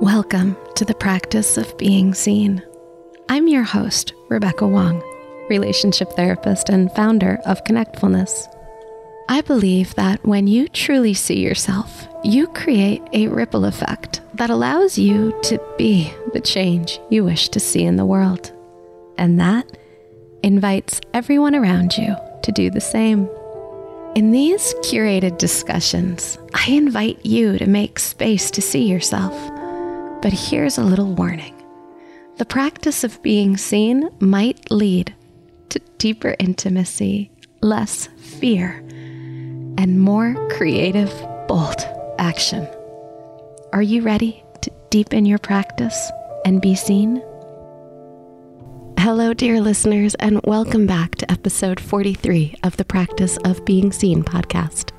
Welcome to the practice of being seen. I'm your host, Rebecca Wong, relationship therapist and founder of Connectfulness. I believe that when you truly see yourself, you create a ripple effect that allows you to be the change you wish to see in the world. And that invites everyone around you to do the same. In these curated discussions, I invite you to make space to see yourself. But here's a little warning the practice of being seen might lead to deeper intimacy, less fear, and more creative, bold action. Are you ready to deepen your practice and be seen? Hello, dear listeners, and welcome back to episode 43 of the Practice of Being Seen podcast.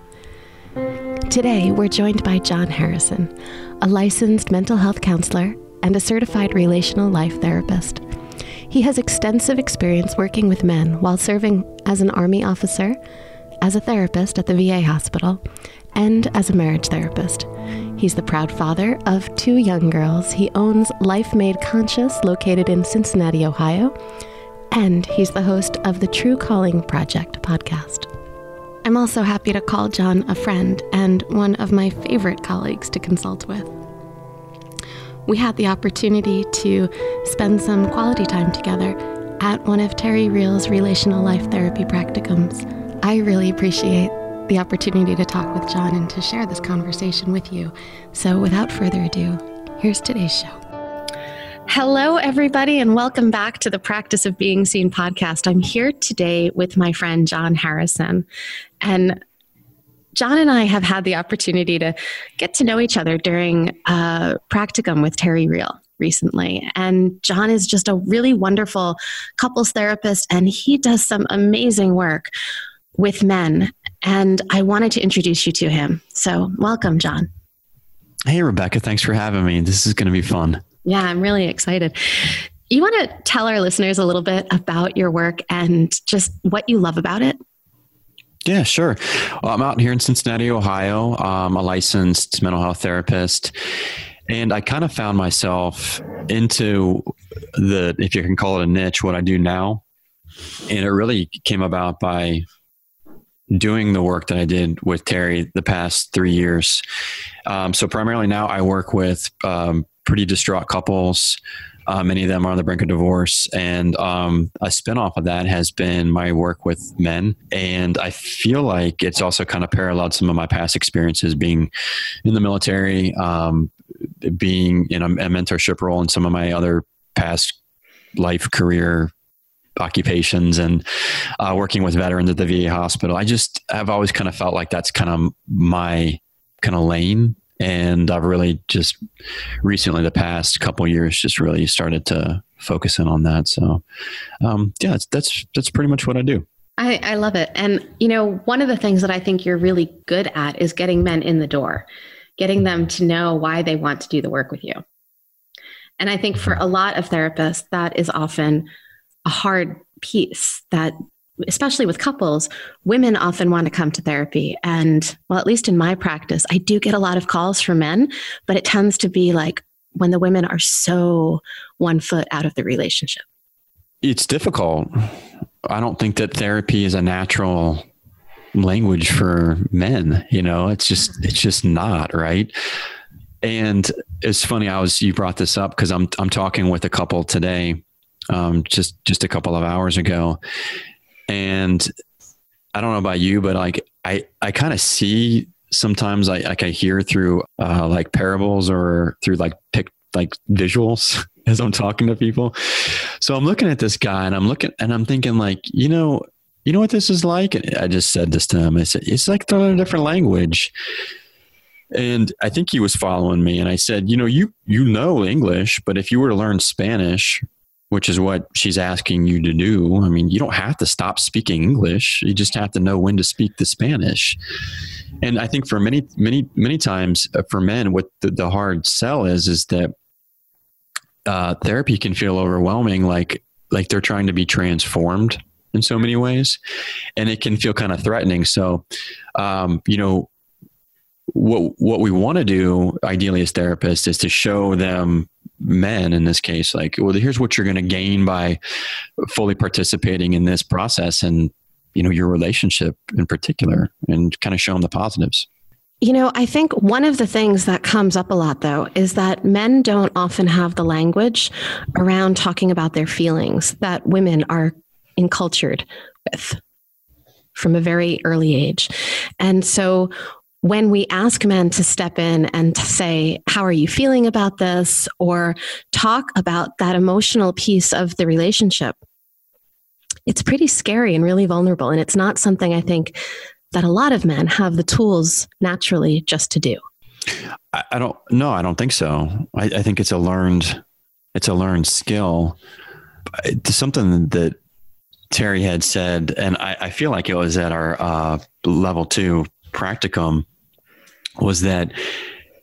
Today, we're joined by John Harrison, a licensed mental health counselor and a certified relational life therapist. He has extensive experience working with men while serving as an Army officer, as a therapist at the VA hospital, and as a marriage therapist. He's the proud father of two young girls. He owns Life Made Conscious, located in Cincinnati, Ohio, and he's the host of the True Calling Project podcast. I'm also happy to call John a friend and one of my favorite colleagues to consult with. We had the opportunity to spend some quality time together at one of Terry Real's relational life therapy practicums. I really appreciate the opportunity to talk with John and to share this conversation with you. So, without further ado, here's today's show. Hello, everybody, and welcome back to the Practice of Being Seen podcast. I'm here today with my friend John Harrison. And John and I have had the opportunity to get to know each other during a practicum with Terry Real recently. And John is just a really wonderful couples therapist, and he does some amazing work with men. And I wanted to introduce you to him. So, welcome, John. Hey, Rebecca. Thanks for having me. This is going to be fun. Yeah, I'm really excited. You want to tell our listeners a little bit about your work and just what you love about it? Yeah, sure. Well, I'm out here in Cincinnati, Ohio. I'm a licensed mental health therapist. And I kind of found myself into the, if you can call it a niche, what I do now. And it really came about by doing the work that I did with Terry the past three years. Um, so primarily now I work with um, pretty distraught couples. Uh, many of them are on the brink of divorce. And um, a spinoff of that has been my work with men. And I feel like it's also kind of paralleled some of my past experiences being in the military, um, being in a, a mentorship role in some of my other past life career occupations and uh, working with veterans at the VA hospital. I just have always kind of felt like that's kind of my kind of lane. And I've really just recently, the past couple years, just really started to focus in on that. So, um, yeah, that's, that's, that's pretty much what I do. I, I love it. And, you know, one of the things that I think you're really good at is getting men in the door, getting them to know why they want to do the work with you. And I think for a lot of therapists, that is often a hard piece that especially with couples, women often want to come to therapy. And well, at least in my practice, I do get a lot of calls from men, but it tends to be like when the women are so one foot out of the relationship. It's difficult. I don't think that therapy is a natural language for men, you know, it's just it's just not, right? And it's funny I was you brought this up because I'm I'm talking with a couple today um, just just a couple of hours ago, and I don't know about you, but like I I kind of see sometimes I like I hear through uh, like parables or through like pic like visuals as I'm talking to people. So I'm looking at this guy and I'm looking and I'm thinking like you know you know what this is like. And I just said this to him. I said it's like learning a different language. And I think he was following me. And I said, you know, you you know English, but if you were to learn Spanish which is what she's asking you to do. I mean, you don't have to stop speaking English. You just have to know when to speak the Spanish. And I think for many, many, many times uh, for men, what the, the hard sell is, is that uh, therapy can feel overwhelming, like like they're trying to be transformed in so many ways, and it can feel kind of threatening. So, um, you know, what what we want to do ideally as therapists is to show them men in this case like well here's what you're going to gain by fully participating in this process and you know your relationship in particular and kind of show them the positives you know, I think one of the things that comes up a lot, though, is that men don't often have the language around talking about their feelings that women are encultured with from a very early age. And so when we ask men to step in and to say, How are you feeling about this? or talk about that emotional piece of the relationship, it's pretty scary and really vulnerable. And it's not something I think that a lot of men have the tools naturally just to do. I, don't, no, I don't think so. I, I think it's a learned, it's a learned skill. It's something that Terry had said, and I, I feel like it was at our uh, level two practicum, was that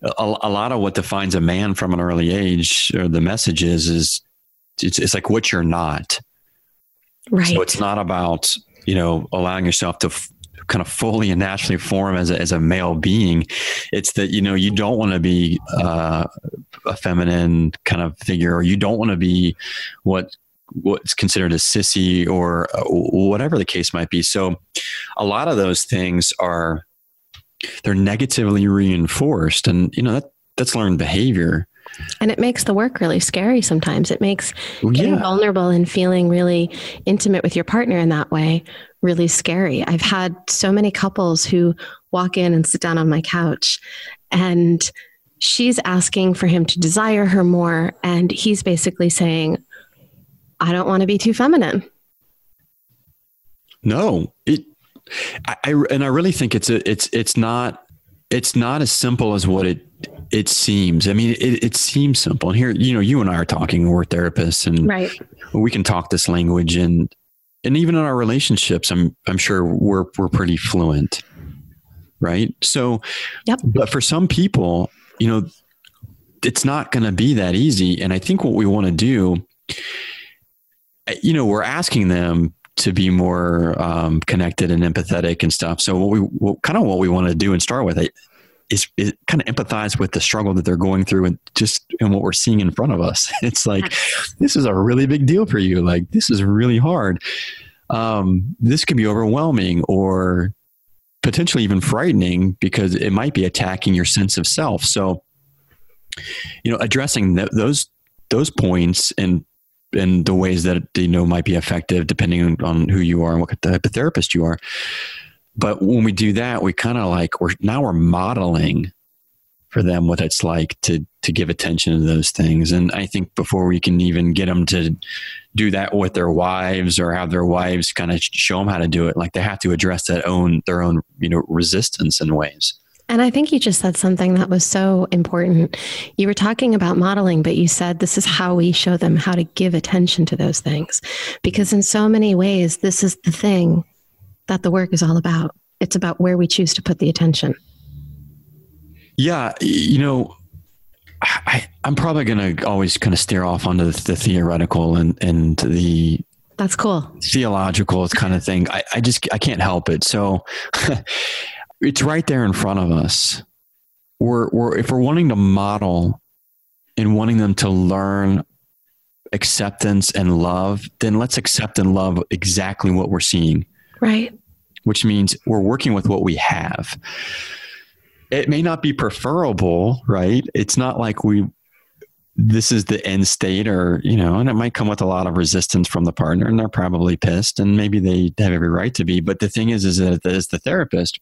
a, a, lot of what defines a man from an early age, or the message is, is it's, it's like what you're not. Right. So it's not about you know allowing yourself to f- kind of fully and naturally form as a, as a male being. It's that you know you don't want to be uh, a feminine kind of figure, or you don't want to be what what's considered a sissy or uh, whatever the case might be. So a lot of those things are they're negatively reinforced and you know that that's learned behavior. And it makes the work really scary sometimes. It makes getting yeah. vulnerable and feeling really intimate with your partner in that way really scary. I've had so many couples who walk in and sit down on my couch and she's asking for him to desire her more and he's basically saying I don't want to be too feminine. No, it, I, I, and I really think it's a, it's, it's not, it's not as simple as what it, it seems. I mean, it, it seems simple. And here, you know, you and I are talking, we're therapists and right. we can talk this language and, and even in our relationships, I'm, I'm sure we're, we're pretty fluent. Right. So, yep. but for some people, you know, it's not going to be that easy. And I think what we want to do you know, we're asking them to be more um, connected and empathetic and stuff. So what we what, kind of what we want to do and start with it is, is kind of empathize with the struggle that they're going through and just and what we're seeing in front of us. It's like this is a really big deal for you. Like this is really hard. Um, this can be overwhelming or potentially even frightening because it might be attacking your sense of self. So, you know, addressing th- those those points and and the ways that you know might be effective depending on who you are and what type of therapist you are. But when we do that, we kind of like we're now we're modeling for them what it's like to to give attention to those things. And I think before we can even get them to do that with their wives or have their wives kind of show them how to do it, like they have to address that own their own you know resistance in ways. And I think you just said something that was so important. You were talking about modeling, but you said this is how we show them how to give attention to those things. Because in so many ways, this is the thing that the work is all about. It's about where we choose to put the attention. Yeah. You know, I, am probably going to always kind of steer off onto the, the theoretical and, and the that's cool theological kind of thing. I, I just I can't help it. So it's right there in front of us. We're, we're if we're wanting to model and wanting them to learn acceptance and love, then let's accept and love exactly what we're seeing. Right. Which means we're working with what we have. It may not be preferable, right? It's not like we this is the end state or you know and it might come with a lot of resistance from the partner and they're probably pissed and maybe they have every right to be but the thing is is that as the therapist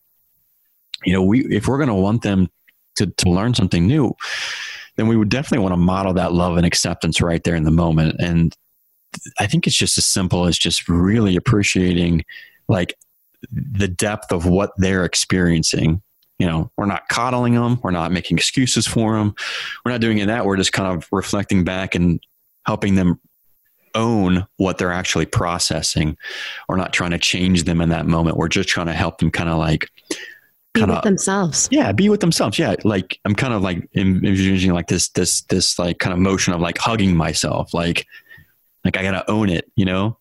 you know, we if we're going to want them to to learn something new, then we would definitely want to model that love and acceptance right there in the moment. And I think it's just as simple as just really appreciating like the depth of what they're experiencing. You know, we're not coddling them, we're not making excuses for them, we're not doing it that. We're just kind of reflecting back and helping them own what they're actually processing. We're not trying to change them in that moment. We're just trying to help them kind of like be kinda, with themselves. Yeah, be with themselves. Yeah, like I'm kind of like envisioning like this this this like kind of motion of like hugging myself, like like I gotta own it, you know.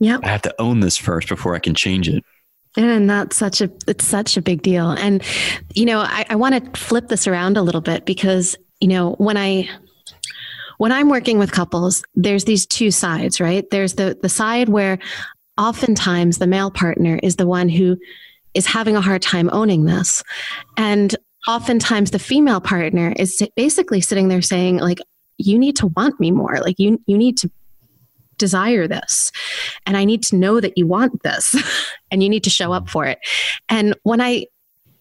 Yeah, I have to own this first before I can change it. And that's such a it's such a big deal. And you know, I, I want to flip this around a little bit because, you know, when I when I'm working with couples, there's these two sides, right? There's the the side where oftentimes the male partner is the one who is having a hard time owning this. And oftentimes the female partner is basically sitting there saying like you need to want me more. Like you you need to desire this and I need to know that you want this and you need to show up for it. And when I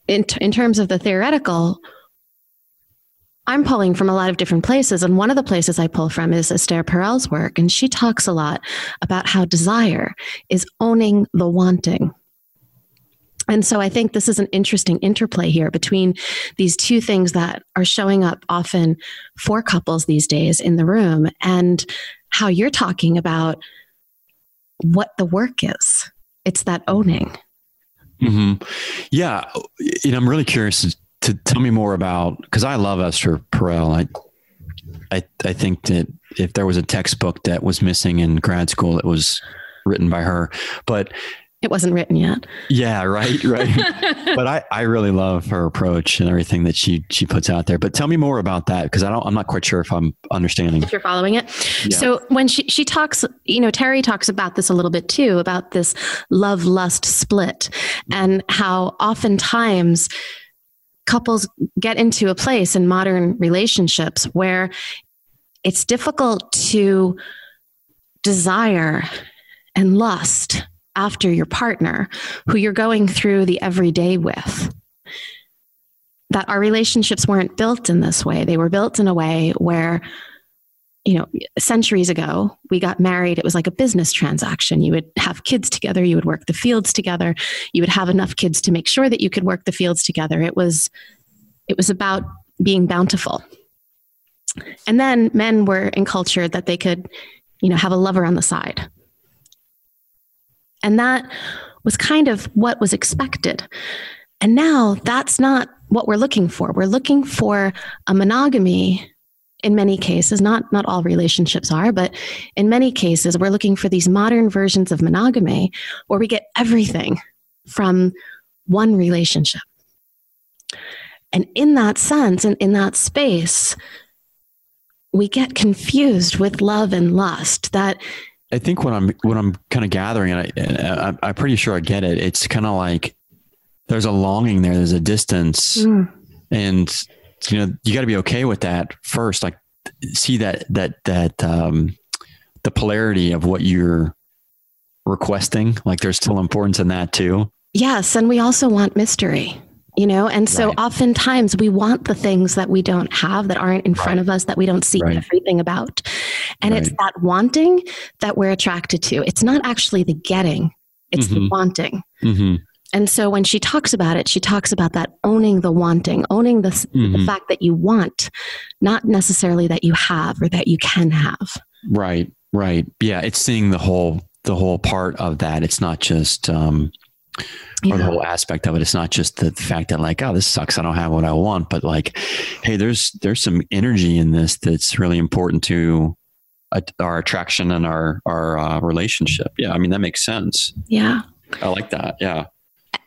in, in terms of the theoretical I'm pulling from a lot of different places. And one of the places I pull from is Esther Perel's work. And she talks a lot about how desire is owning the wanting. And so I think this is an interesting interplay here between these two things that are showing up often for couples these days in the room and how you're talking about what the work is. It's that owning. Mm-hmm. Yeah. Know, I'm really curious to tell me more about because I love Esther Perel. I, I, I think that if there was a textbook that was missing in grad school, it was written by her. But it wasn't written yet. Yeah, right, right. but I, I really love her approach and everything that she she puts out there. But tell me more about that because I don't I'm not quite sure if I'm understanding. If you're following it. Yeah. So when she she talks, you know, Terry talks about this a little bit too about this love lust split and how oftentimes couples get into a place in modern relationships where it's difficult to desire and lust after your partner who you're going through the everyday with. That our relationships weren't built in this way. They were built in a way where you know, centuries ago, we got married. It was like a business transaction. You would have kids together, you would work the fields together, you would have enough kids to make sure that you could work the fields together. It was it was about being bountiful. And then men were encultured that they could, you know, have a lover on the side. And that was kind of what was expected. And now that's not what we're looking for. We're looking for a monogamy in many cases, not, not all relationships are, but in many cases, we're looking for these modern versions of monogamy where we get everything from one relationship. And in that sense and in that space, we get confused with love and lust that I think what I'm what I'm kind of gathering, and, I, I, am pretty sure I get it. It's kind of like there's a longing there, there's a distance, mm. and you know you got to be okay with that first like see that that that um the polarity of what you're requesting like there's still importance in that too yes and we also want mystery you know and so right. oftentimes we want the things that we don't have that aren't in front right. of us that we don't see right. everything about and it's that wanting that we're attracted to it's not actually the getting it's mm-hmm. the wanting mm-hmm. And so when she talks about it, she talks about that owning the wanting, owning the, mm-hmm. the fact that you want, not necessarily that you have or that you can have. Right, right. Yeah, it's seeing the whole the whole part of that. It's not just um yeah. or the whole aspect of it. It's not just the fact that like, oh, this sucks. I don't have what I want, but like, hey, there's there's some energy in this that's really important to our attraction and our our uh, relationship. Yeah, I mean that makes sense. Yeah, I like that. Yeah,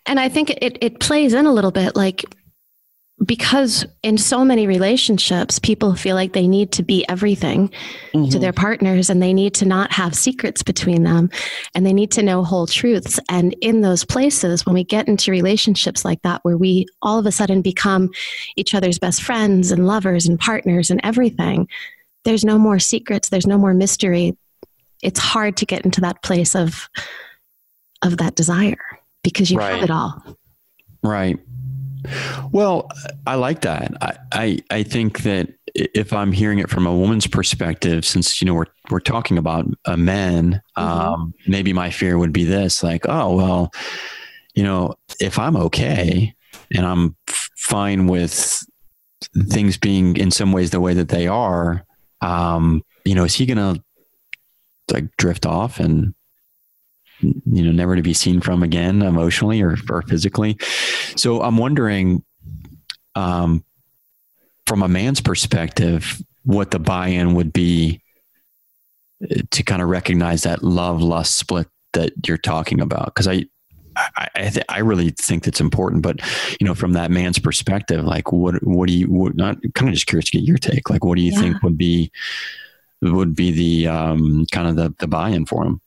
and I think it, it plays in a little bit like because in so many relationships, people feel like they need to be everything mm-hmm. to their partners and they need to not have secrets between them and they need to know whole truths. And in those places, when we get into relationships like that, where we all of a sudden become each other's best friends and lovers and partners and everything, there's no more secrets, there's no more mystery. It's hard to get into that place of, of that desire because you right. have it all. Right. Well, I like that. I, I, I think that if I'm hearing it from a woman's perspective, since you know we're we're talking about a men, mm-hmm. um, maybe my fear would be this: like, oh well, you know, if I'm okay and I'm fine with things being in some ways the way that they are, um, you know, is he gonna like drift off and you know never to be seen from again emotionally or, or physically so i'm wondering um, from a man's perspective what the buy-in would be uh, to kind of recognize that love lust split that you're talking about because I, I I, th- I really think that's important. But you know, from that man's perspective, like what what do you what, not kind of just curious to get your take. Like, what do you yeah. think would be would be the um, kind of the the buy in for him?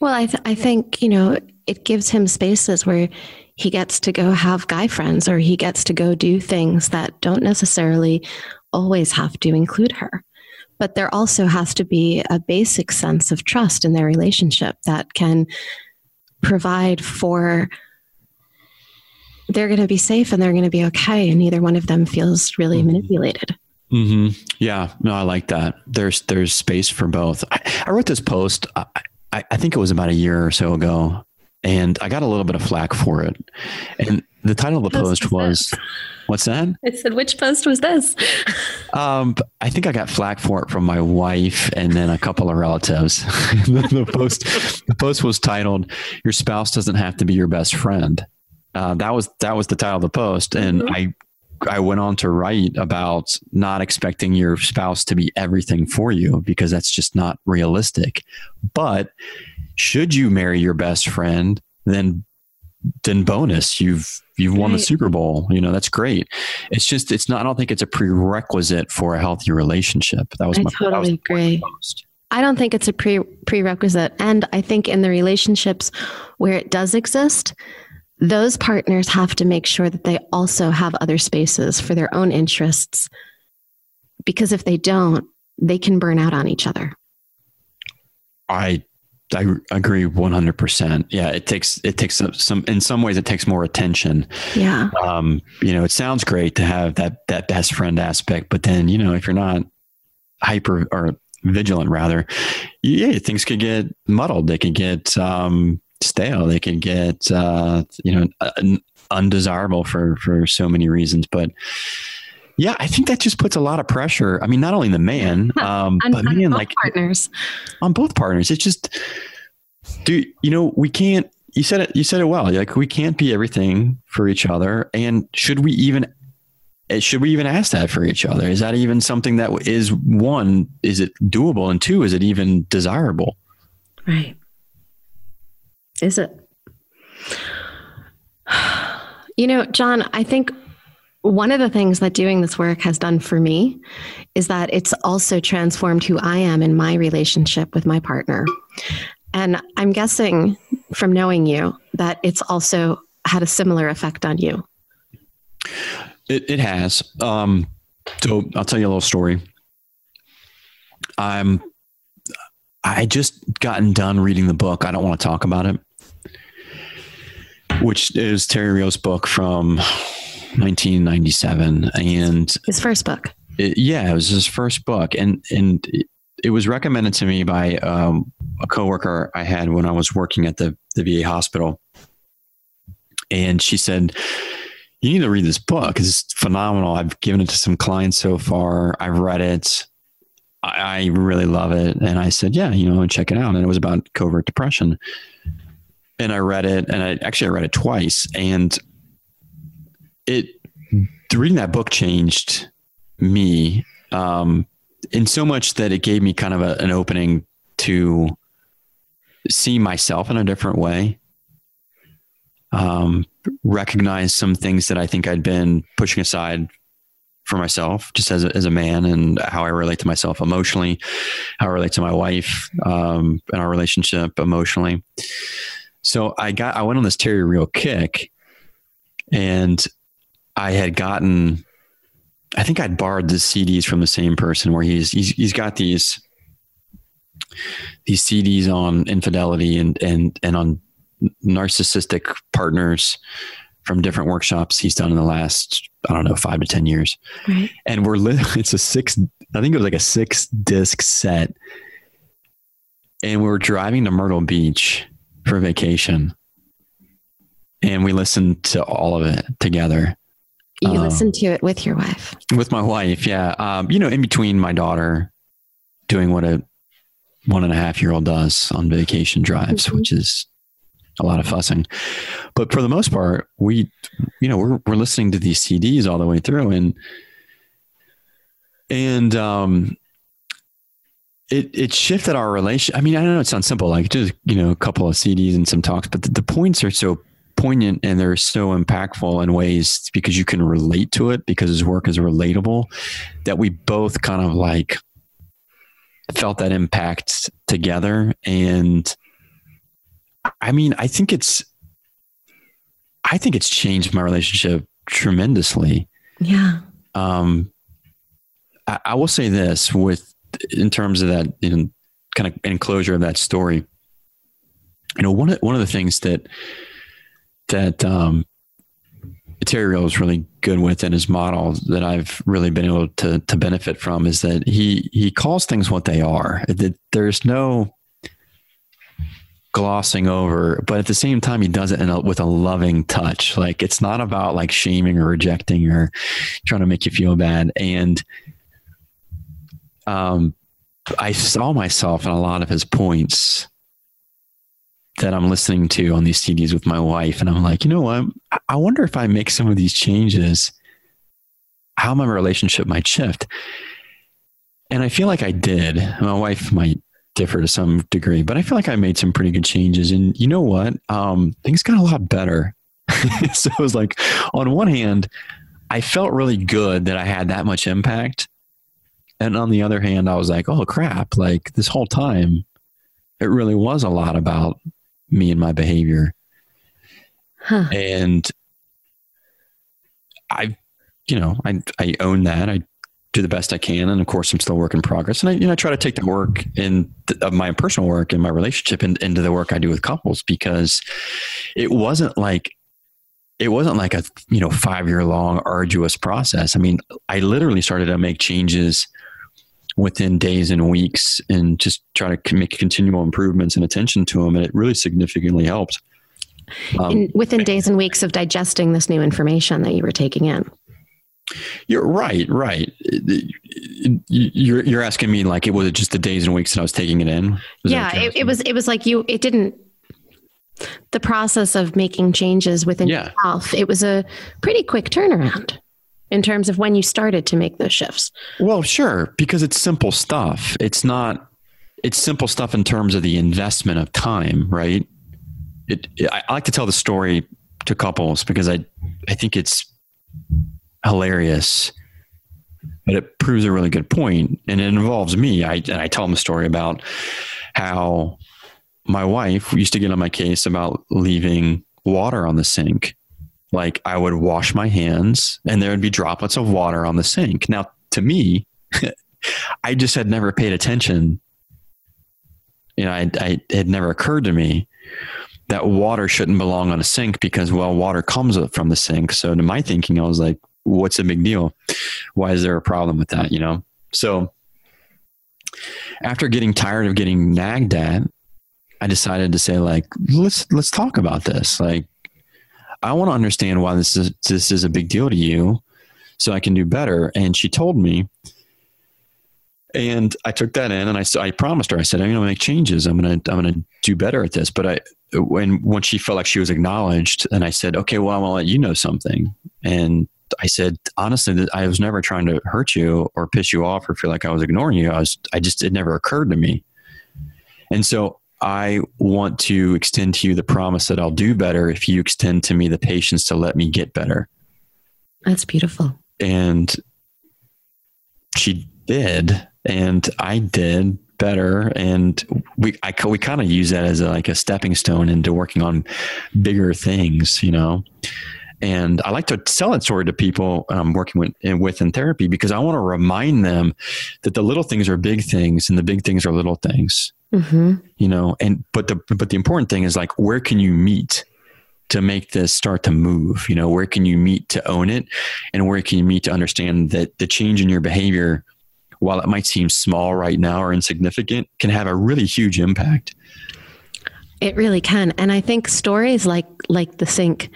Well, I th- I think you know it gives him spaces where he gets to go have guy friends or he gets to go do things that don't necessarily always have to include her. But there also has to be a basic sense of trust in their relationship that can provide for they're going to be safe and they're going to be okay and neither one of them feels really mm-hmm. manipulated mm-hmm. yeah no i like that there's there's space for both i, I wrote this post I, I, think it was about a year or so ago and i got a little bit of flack for it and the title of the post was What's that? I said, which post was this? um, I think I got flack for it from my wife and then a couple of relatives. the, post, the post was titled, "Your spouse doesn't have to be your best friend." Uh, that was that was the title of the post, and mm-hmm. I I went on to write about not expecting your spouse to be everything for you because that's just not realistic. But should you marry your best friend, then then bonus you've you've won right. the super bowl. You know that's great. It's just it's not i don't think it's a prerequisite for a healthy relationship. That was I my totally agree. i don't think it's a pre prerequisite. And i think in the relationships where it does exist those partners have to make sure that they also have other spaces for their own interests because if they don't they can burn out on each other i I agree 100%. Yeah, it takes it takes some, some in some ways it takes more attention. Yeah. Um, you know, it sounds great to have that that best friend aspect, but then, you know, if you're not hyper or vigilant rather, yeah, things could get muddled. They could get um stale. They could get uh, you know, undesirable for for so many reasons, but yeah, I think that just puts a lot of pressure. I mean, not only the man, um, on, but on man, like partners, on both partners. It's just, do you know, we can't. You said it. You said it well. Like we can't be everything for each other. And should we even? Eh, should we even ask that for each other? Is that even something that is one? Is it doable? And two, is it even desirable? Right. Is it? You know, John, I think one of the things that doing this work has done for me is that it's also transformed who I am in my relationship with my partner. And I'm guessing from knowing you that it's also had a similar effect on you. It, it has. Um, so I'll tell you a little story. I'm, I just gotten done reading the book. I don't want to talk about it, which is Terry Real's book from 1997, and his first book. It, yeah, it was his first book, and and it, it was recommended to me by um, a coworker I had when I was working at the the VA hospital, and she said, "You need to read this book. It's phenomenal. I've given it to some clients so far. I've read it." I, I really love it. And I said, yeah, you know, check it out. And it was about covert depression. And I read it and I actually I read it twice. And it reading that book changed me um, in so much that it gave me kind of a, an opening to see myself in a different way um, recognize some things that i think i'd been pushing aside for myself just as a, as a man and how i relate to myself emotionally how i relate to my wife um, and our relationship emotionally so i got i went on this terry real kick and I had gotten, I think I'd borrowed the CDs from the same person where he's, he's, he's got these, these CDs on infidelity and, and, and on narcissistic partners from different workshops he's done in the last, I don't know, five to 10 years. Right. And we're, li- it's a six, I think it was like a six disc set. And we were driving to Myrtle Beach for vacation and we listened to all of it together. You um, listen to it with your wife. With my wife, yeah. Um, you know, in between my daughter doing what a one and a half year old does on vacation drives, mm-hmm. which is a lot of fussing. But for the most part, we, you know, we're we're listening to these CDs all the way through, and and um, it it shifted our relation. I mean, I don't know it sounds simple, like just you know, a couple of CDs and some talks, but the, the points are so poignant and they're so impactful in ways because you can relate to it because his work is relatable that we both kind of like felt that impact together and i mean i think it's i think it's changed my relationship tremendously yeah um i, I will say this with in terms of that you know, kind of enclosure of that story you know one of one of the things that that um, Terry Real is really good with in his model that I've really been able to to benefit from is that he he calls things what they are. That there's no glossing over, but at the same time he does it a, with a loving touch. Like it's not about like shaming or rejecting or trying to make you feel bad. And um, I saw myself in a lot of his points that I'm listening to on these CDs with my wife. And I'm like, you know what? I wonder if I make some of these changes, how my relationship might shift. And I feel like I did. My wife might differ to some degree, but I feel like I made some pretty good changes. And you know what? Um, things got a lot better. so it was like, on one hand, I felt really good that I had that much impact. And on the other hand, I was like, oh crap, like this whole time, it really was a lot about me and my behavior. Huh. And I, you know, I, I own that. I do the best I can. And of course, I'm still work in progress. And I, you know, I try to take the work in th- of my personal work and my relationship in, into the work I do with couples because it wasn't like, it wasn't like a, you know, five year long arduous process. I mean, I literally started to make changes within days and weeks and just try to make continual improvements and attention to them. And it really significantly helped. Um, in, within days and weeks of digesting this new information that you were taking in. You're right, right. You're you're asking me like it was just the days and weeks that I was taking it in. Is yeah, it, it, was. It was like you. It didn't. The process of making changes within yeah. yourself. It was a pretty quick turnaround in terms of when you started to make those shifts? Well, sure, because it's simple stuff. It's not it's simple stuff in terms of the investment of time, right? It, I like to tell the story to couples because I I think it's hilarious, but it proves a really good point, and it involves me. I and I tell them a story about how my wife used to get on my case about leaving water on the sink like I would wash my hands and there would be droplets of water on the sink. Now, to me, I just had never paid attention. You know, I, I, it had never occurred to me that water shouldn't belong on a sink because, well, water comes from the sink. So, to my thinking, I was like, what's the big deal? Why is there a problem with that? You know? So, after getting tired of getting nagged at, I decided to say, like, let's let's talk about this. Like, I want to understand why this is this is a big deal to you, so I can do better. And she told me, and I took that in, and I I promised her. I said I'm going to make changes. I'm going to I'm going to do better at this. But I when when she felt like she was acknowledged, and I said, okay, well, I'm going to let you know something. And I said, honestly, I was never trying to hurt you or piss you off or feel like I was ignoring you. I was, I just, it never occurred to me. And so I want to extend to you the promise that I'll do better if you extend to me the patience to let me get better. That's beautiful. And she did, and I did better. And we, I, we kind of use that as a, like a stepping stone into working on bigger things, you know? And I like to tell that story to people I'm working with, with in therapy because I want to remind them that the little things are big things and the big things are little things. Mm-hmm. You know, and but the but the important thing is like where can you meet to make this start to move? You know, where can you meet to own it, and where can you meet to understand that the change in your behavior, while it might seem small right now or insignificant, can have a really huge impact. It really can, and I think stories like like the sink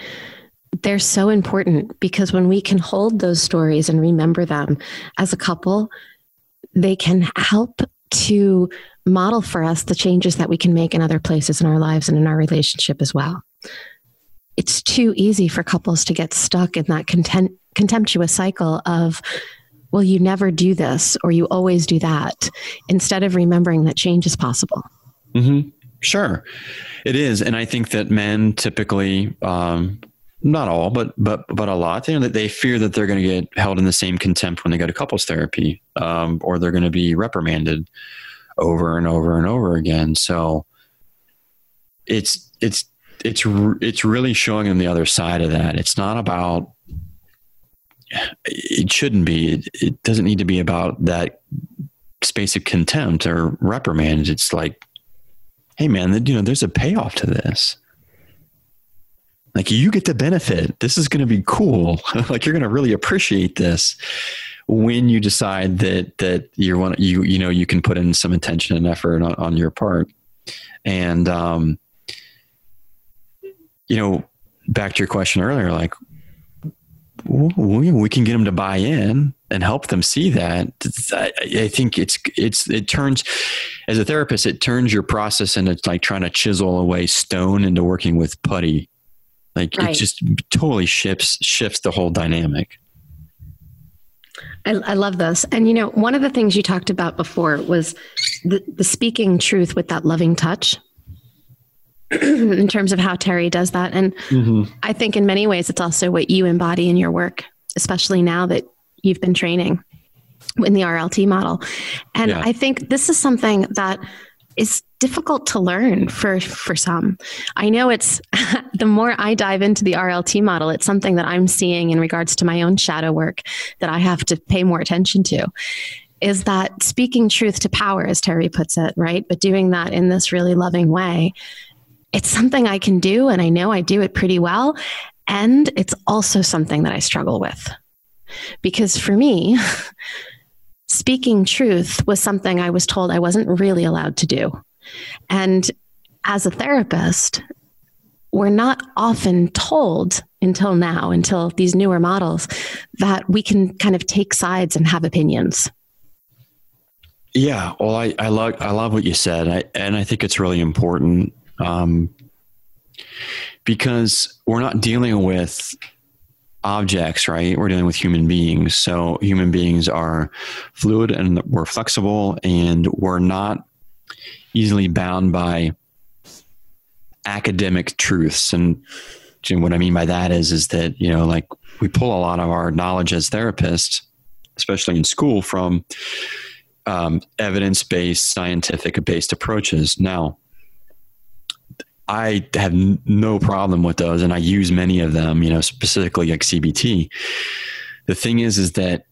they're so important because when we can hold those stories and remember them as a couple, they can help to model for us the changes that we can make in other places in our lives and in our relationship as well. It's too easy for couples to get stuck in that content, contemptuous cycle of, well, you never do this or you always do that, instead of remembering that change is possible. Mm-hmm. Sure, it is, and I think that men typically, um, not all, but but but a lot, you know, that they fear that they're going to get held in the same contempt when they go to couples therapy, um, or they're going to be reprimanded over and over and over again. So it's it's it's it's really showing them the other side of that. It's not about it shouldn't be. It, it doesn't need to be about that space of contempt or reprimand. It's like, hey man, you know, there's a payoff to this. Like you get the benefit. This is going to be cool. like you're going to really appreciate this when you decide that that you want you you know you can put in some attention and effort on, on your part. And um, you know, back to your question earlier, like we can get them to buy in and help them see that I, think it's it's it turns as a therapist it turns your process into like trying to chisel away stone into working with putty like right. it just totally shifts shifts the whole dynamic I, I, love this and you know one of the things you talked about before was the, the speaking truth with that loving touch in terms of how Terry does that. And mm-hmm. I think in many ways, it's also what you embody in your work, especially now that you've been training in the RLT model. And yeah. I think this is something that is difficult to learn for for some. I know it's the more I dive into the RLT model, it's something that I'm seeing in regards to my own shadow work that I have to pay more attention to. Is that speaking truth to power, as Terry puts it, right? But doing that in this really loving way it's something I can do and I know I do it pretty well. And it's also something that I struggle with. Because for me, speaking truth was something I was told I wasn't really allowed to do. And as a therapist, we're not often told until now, until these newer models, that we can kind of take sides and have opinions. Yeah, well, I, I love I love what you said, I, and I think it's really important um, because we're not dealing with objects, right? We're dealing with human beings. So human beings are fluid and we're flexible and we're not easily bound by academic truths. And what I mean by that is, is that, you know, like we pull a lot of our knowledge as therapists, especially in school from um, evidence-based scientific based approaches. Now, I have no problem with those, and I use many of them. You know, specifically like CBT. The thing is, is that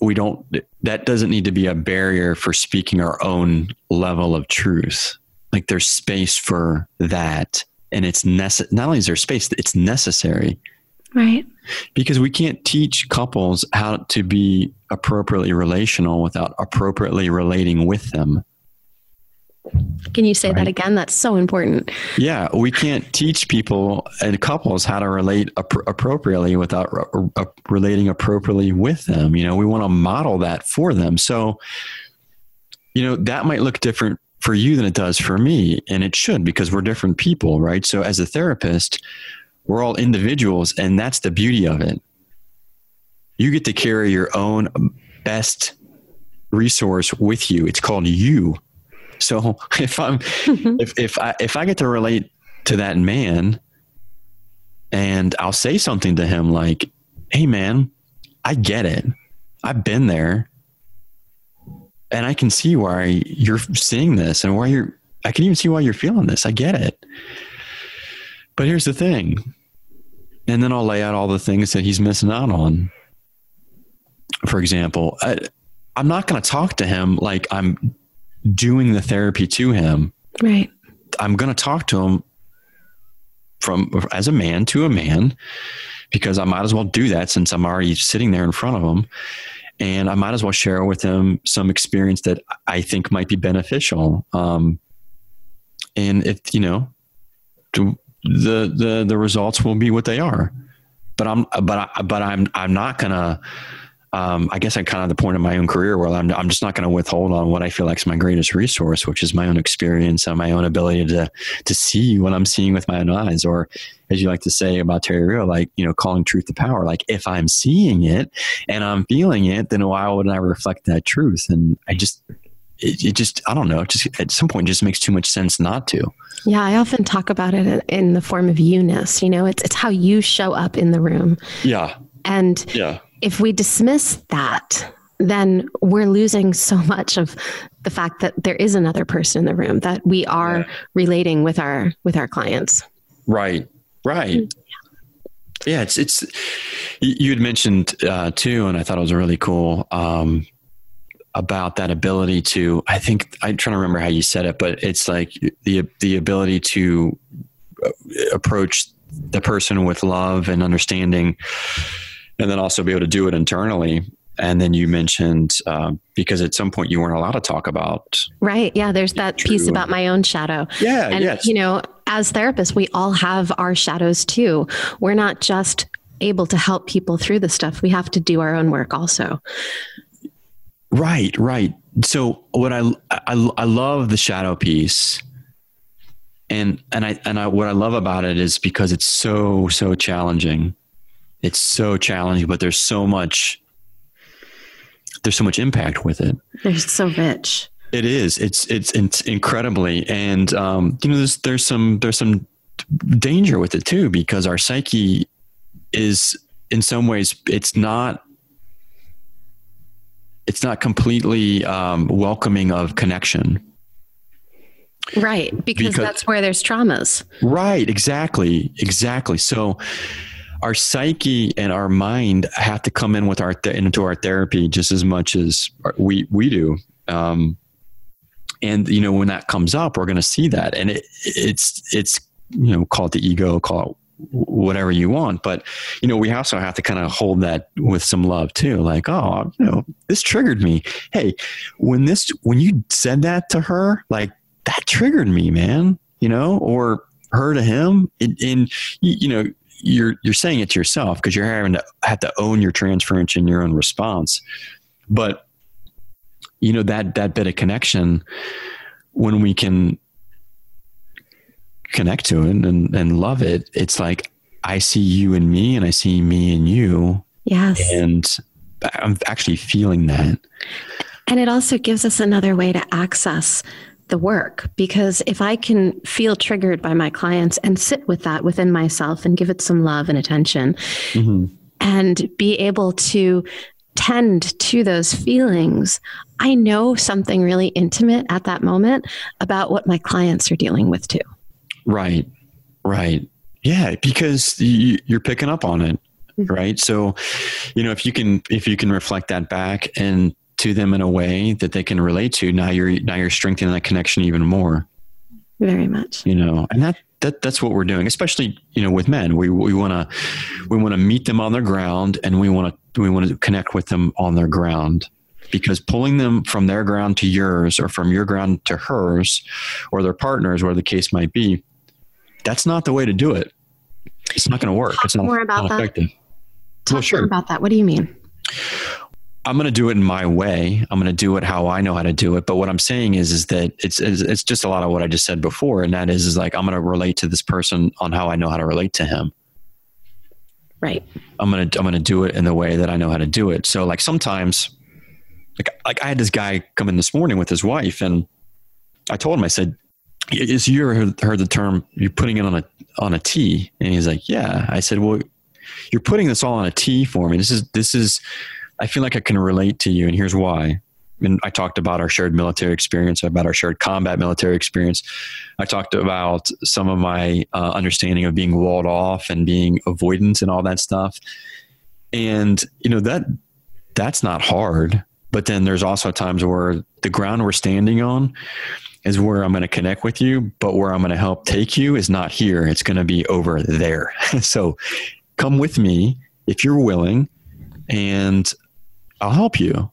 we don't. That doesn't need to be a barrier for speaking our own level of truth. Like there's space for that, and it's. Not only is there space, it's necessary. Right. Because we can't teach couples how to be appropriately relational without appropriately relating with them. Can you say right? that again? That's so important. Yeah, we can't teach people and couples how to relate ap- appropriately without re- uh, relating appropriately with them. You know, we want to model that for them. So, you know, that might look different for you than it does for me, and it should because we're different people, right? So, as a therapist, we're all individuals, and that's the beauty of it. You get to carry your own best resource with you. It's called you so if I'm if if I if I get to relate to that man and I'll say something to him like, "Hey man, I get it. I've been there." And I can see why you're seeing this and why you're I can even see why you're feeling this. I get it. But here's the thing. And then I'll lay out all the things that he's missing out on. For example, I, I'm not going to talk to him like I'm doing the therapy to him, right? I'm going to talk to him from as a man to a man because I might as well do that since I'm already sitting there in front of him. And I might as well share with him some experience that I think might be beneficial. Um, and if you know, the the the results will be what they are. But I'm but I, but I'm I'm not gonna um, I guess I'm kind of the point of my own career where I'm, I'm just not going to withhold on what I feel like is my greatest resource, which is my own experience and my own ability to to see what I'm seeing with my own eyes, or as you like to say about Terry Real, like you know, calling truth to power. Like if I'm seeing it and I'm feeling it, then why wouldn't I reflect that truth? And I just it, it, just I don't know. Just at some point, just makes too much sense not to. Yeah, I often talk about it in the form of you-ness. You know, it's it's how you show up in the room. Yeah. And yeah. If we dismiss that, then we're losing so much of the fact that there is another person in the room that we are yeah. relating with our with our clients. Right. Right. Mm-hmm. Yeah, it's it's you had mentioned uh, too, and I thought it was really cool um, about that ability to. I think I'm trying to remember how you said it, but it's like the the ability to uh, approach the person with love and understanding, and then also be able to do it internally. And then you mentioned um, because at some point you weren't allowed to talk about right. Yeah there's that piece about my own shadow. Yeah and yes. you know as therapists we all have our shadows too. We're not just able to help people through the stuff. We have to do our own work also. Right right. So what i i, I love the shadow piece. And and i and i what i love about it is because it's so so challenging it's so challenging but there's so much there's so much impact with it. They're so rich. It is. It's it's, it's incredibly, and um, you know, there's there's some there's some danger with it too because our psyche is in some ways it's not it's not completely um, welcoming of connection. Right, because, because that's where there's traumas. Right, exactly, exactly. So our psyche and our mind have to come in with our th- into our therapy just as much as we we do. Um, and you know when that comes up, we're going to see that, and it, it's it's you know call it the ego, call it whatever you want. But you know we also have to kind of hold that with some love too. Like oh you know this triggered me. Hey when this when you said that to her like that triggered me man you know or her to him and, and you know you're you're saying it to yourself because you're having to have to own your transference and your own response. But you know that that bit of connection when we can connect to it and, and love it, it's like I see you and me and I see me and you. Yes. And I'm actually feeling that. And it also gives us another way to access the work because if I can feel triggered by my clients and sit with that within myself and give it some love and attention mm-hmm. and be able to tend to those feelings, I know something really intimate at that moment about what my clients are dealing with too. Right, right. Yeah, because you're picking up on it mm-hmm. right so you know if you can if you can reflect that back and to them in a way that they can relate to, now you're now you're strengthening that connection even more. Very much. You know, and that that that's what we're doing, especially you know with men. We we want to we want to meet them on their ground, and we want to we want to connect with them on their ground because pulling them from their ground to yours or from your ground to hers or their partners, where the case might be, that's not the way to do it. It's not going to work. Talk it's not, more about not that. Talk well, sure. more about that. What do you mean? I'm going to do it in my way. I'm going to do it how I know how to do it. But what I'm saying is, is that it's, it's just a lot of what I just said before. And that is, is like, I'm going to relate to this person on how I know how to relate to him. Right. I'm going to, I'm going to do it in the way that I know how to do it. So like sometimes like, like I had this guy come in this morning with his wife and I told him, I said, is you ever heard the term you're putting it on a, on a T? And he's like, yeah. I said, well, you're putting this all on a T for me. This is, this is, I feel like I can relate to you, and here's why. And I talked about our shared military experience, about our shared combat military experience. I talked about some of my uh, understanding of being walled off and being avoidant and all that stuff. And you know that that's not hard. But then there's also times where the ground we're standing on is where I'm going to connect with you, but where I'm going to help take you is not here. It's going to be over there. so come with me if you're willing, and I'll help you.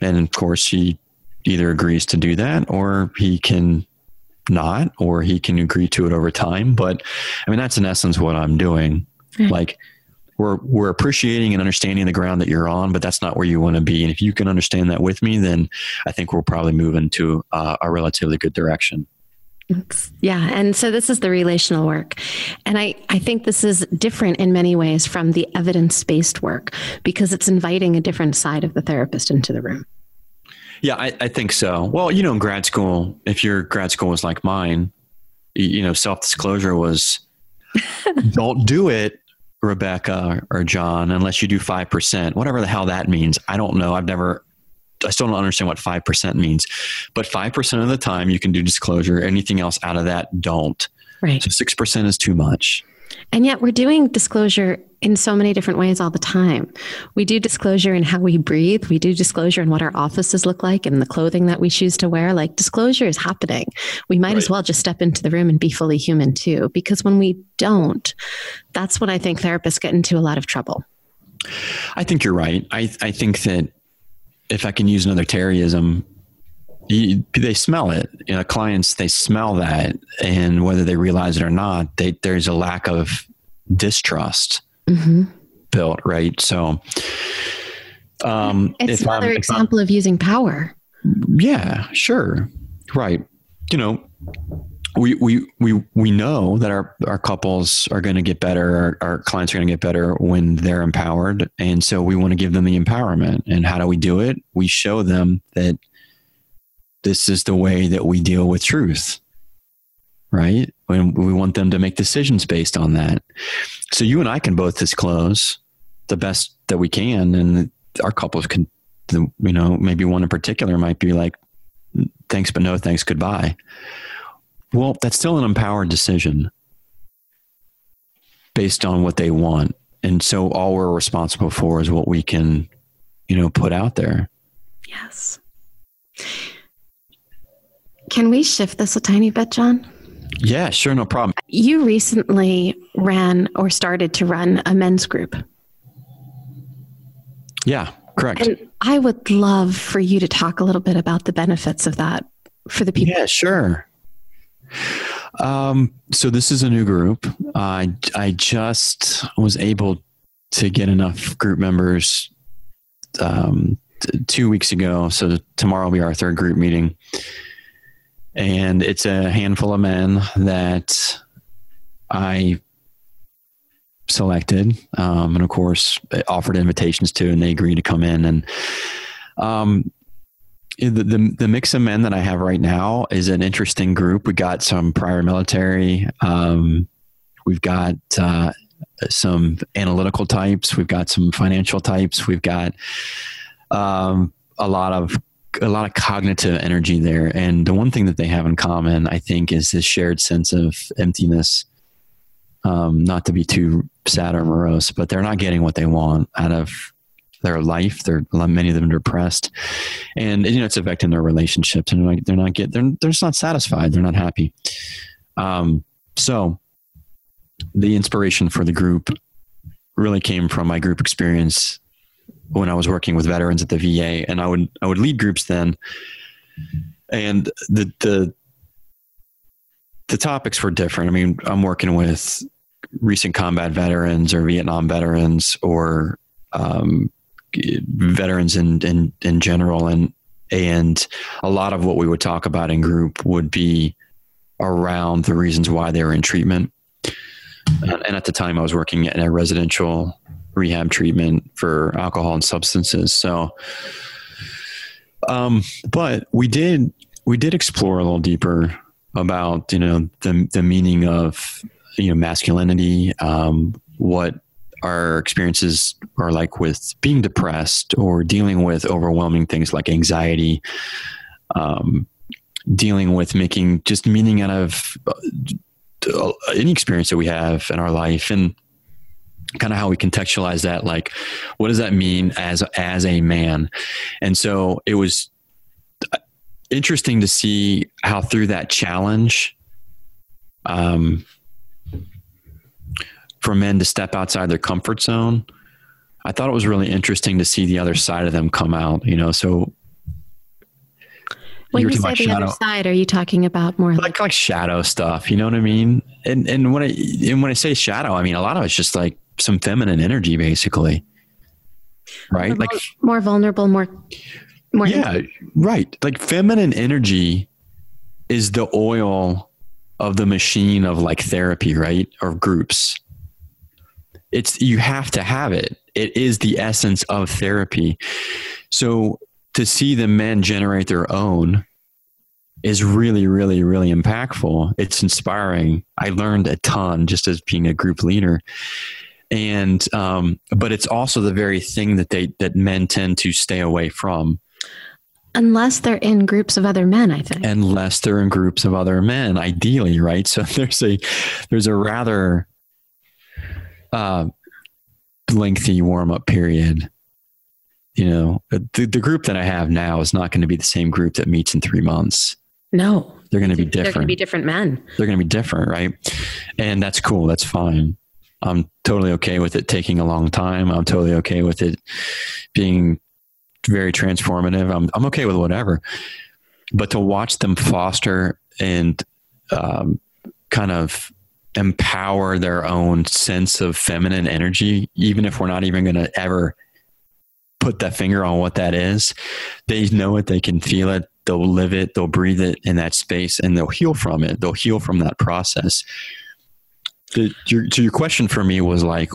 And of course, he either agrees to do that or he can not, or he can agree to it over time. But I mean, that's in essence what I'm doing. Mm-hmm. Like, we're, we're appreciating and understanding the ground that you're on, but that's not where you want to be. And if you can understand that with me, then I think we'll probably move into uh, a relatively good direction. Yeah. And so this is the relational work. And I, I think this is different in many ways from the evidence based work because it's inviting a different side of the therapist into the room. Yeah, I, I think so. Well, you know, in grad school, if your grad school was like mine, you know, self disclosure was don't do it, Rebecca or John, unless you do 5%, whatever the hell that means. I don't know. I've never, I still don't understand what 5% means. But 5% of the time you can do disclosure. Anything else out of that, don't. Right. So 6% is too much. And yet we're doing disclosure in so many different ways all the time. We do disclosure in how we breathe. We do disclosure in what our offices look like and the clothing that we choose to wear. Like disclosure is happening. We might right. as well just step into the room and be fully human too. Because when we don't, that's when I think therapists get into a lot of trouble. I think you're right. I, I think that if I can use another Terryism, you, they smell it. You know, clients they smell that, and whether they realize it or not, they, there's a lack of distrust mm-hmm. built. Right. So, um, it's another I'm, example I'm, of using power. Yeah. Sure. Right. You know, we we we we know that our our couples are going to get better our, our clients are going to get better when they're empowered. And so we want to give them the empowerment. And how do we do it? We show them that this is the way that we deal with truth right? And we want them to make decisions based on that. So you and i can both disclose the best that we can and our couples can you know maybe one in particular might be like thanks but no thanks goodbye well that's still an empowered decision based on what they want and so all we're responsible for is what we can you know put out there yes can we shift this a tiny bit, John? Yeah, sure, no problem. You recently ran or started to run a men's group. Yeah, correct. And I would love for you to talk a little bit about the benefits of that for the people. Yeah, sure. Um, so this is a new group. I I just was able to get enough group members um, t- two weeks ago. So tomorrow will be our third group meeting and it's a handful of men that I selected, um, and of course offered invitations to, and they agreed to come in. And um, the, the, the mix of men that I have right now is an interesting group. We got some prior military. Um, we've got uh, some analytical types. We've got some financial types. We've got um, a lot of a lot of cognitive energy there. And the one thing that they have in common, I think, is this shared sense of emptiness. Um, not to be too sad or morose, but they're not getting what they want out of their life. They're many of them are depressed, and you know it's affecting their relationships. And they're not, they're not get they're they're just not satisfied. They're not happy. Um, so the inspiration for the group really came from my group experience when I was working with veterans at the VA, and I would I would lead groups then, and the the the topics were different. I mean, I'm working with recent combat veterans or Vietnam veterans or um, veterans in, in in general, and and a lot of what we would talk about in group would be around the reasons why they were in treatment. And, at the time, I was working in a residential rehab treatment for alcohol and substances. So, um, but we did we did explore a little deeper about you know the the meaning of you know masculinity, um, what our experiences are like with being depressed or dealing with overwhelming things like anxiety, um, dealing with making just meaning out of uh, any experience that we have in our life and kind of how we contextualize that like what does that mean as as a man? And so it was interesting to see how through that challenge um, for men to step outside their comfort zone i thought it was really interesting to see the other side of them come out you know so when you, you say the shadow, other side, are you talking about more like, like, like shadow stuff? You know what I mean? And and when I and when I say shadow, I mean a lot of it's just like some feminine energy, basically. Right? More, like more vulnerable, more, more. Yeah, right. Like feminine energy is the oil of the machine of like therapy, right? Or groups. It's, you have to have it. It is the essence of therapy. So to see the men generate their own is really, really, really impactful. It's inspiring. I learned a ton just as being a group leader. And, um, but it's also the very thing that they, that men tend to stay away from. Unless they're in groups of other men, I think. Unless they're in groups of other men, ideally, right? So there's a, there's a rather, uh, lengthy warm up period. You know the, the group that i have now is not going to be the same group that meets in three months. No. They're going to be different they're going to be different men. They're going to be different right? And that's cool. That's fine. I'm totally okay with it taking a long time. I'm totally okay with it being very transformative. I'm, I'm okay with whatever. But to watch them foster and um, kind of empower their own sense of feminine energy even if we're not even going to ever put that finger on what that is. They know it, they can feel it, they'll live it, they'll breathe it in that space, and they'll heal from it. They'll heal from that process. The, your, so your question for me was like,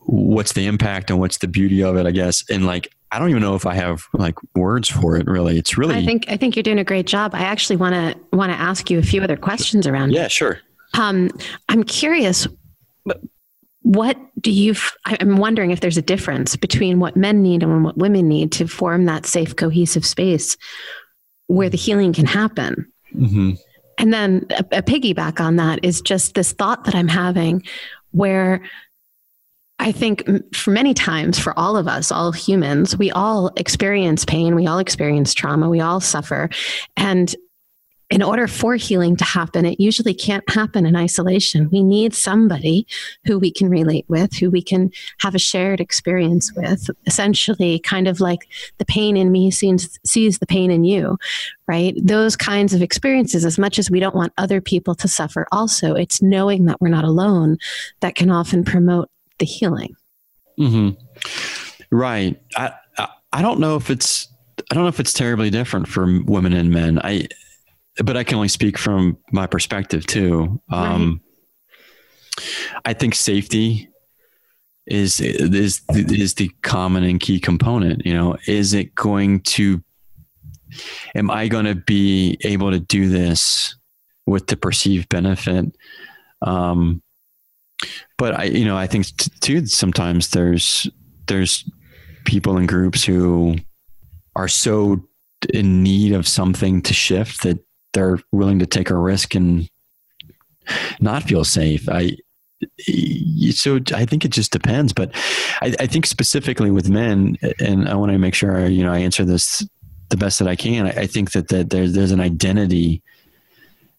what's the impact and what's the beauty of it? I guess, and like, I don't even know if I have like words for it. Really, it's really. I think I think you're doing a great job. I actually want to want to ask you a few other questions around. Yeah, it. sure. Um, I'm curious what do you i'm wondering if there's a difference between what men need and what women need to form that safe cohesive space where the healing can happen mm-hmm. and then a, a piggyback on that is just this thought that i'm having where I think for many times, for all of us, all humans, we all experience pain, we all experience trauma, we all suffer. And in order for healing to happen, it usually can't happen in isolation. We need somebody who we can relate with, who we can have a shared experience with, essentially, kind of like the pain in me sees, sees the pain in you, right? Those kinds of experiences, as much as we don't want other people to suffer, also, it's knowing that we're not alone that can often promote the healing. Mm-hmm. Right. I, I, I don't know if it's I don't know if it's terribly different for women and men. I but I can only speak from my perspective too. Um, right. I think safety is is is the common and key component. You know, is it going to? Am I going to be able to do this with the perceived benefit? Um, but I, you know, I think t- too sometimes there's there's people in groups who are so in need of something to shift that they're willing to take a risk and not feel safe. I so I think it just depends, but I, I think specifically with men, and I want to make sure you know I answer this the best that I can. I, I think that that there's there's an identity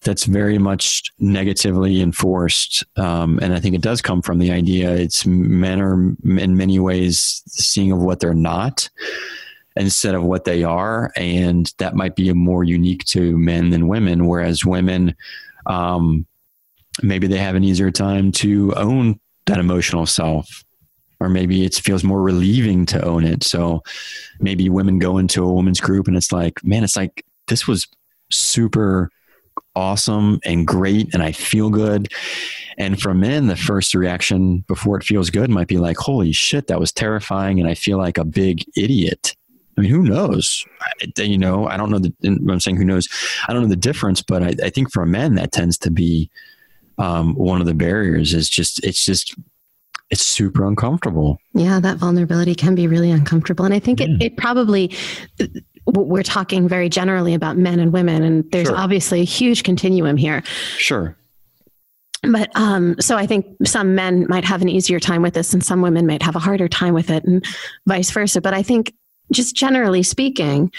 that's very much negatively enforced, um, and I think it does come from the idea it's men are in many ways seeing of what they're not instead of what they are. And that might be more unique to men than women, whereas women, um, maybe they have an easier time to own that emotional self. Or maybe it feels more relieving to own it. So maybe women go into a women's group and it's like, man, it's like this was super awesome and great and I feel good. And for men, the first reaction before it feels good might be like, holy shit, that was terrifying and I feel like a big idiot. I mean, who knows? I, you know, I don't know. The, I'm saying who knows. I don't know the difference, but I, I think for men that tends to be um, one of the barriers. Is just it's just it's super uncomfortable. Yeah, that vulnerability can be really uncomfortable, and I think yeah. it, it probably we're talking very generally about men and women, and there's sure. obviously a huge continuum here. Sure. But um, so I think some men might have an easier time with this, and some women might have a harder time with it, and vice versa. But I think just generally speaking,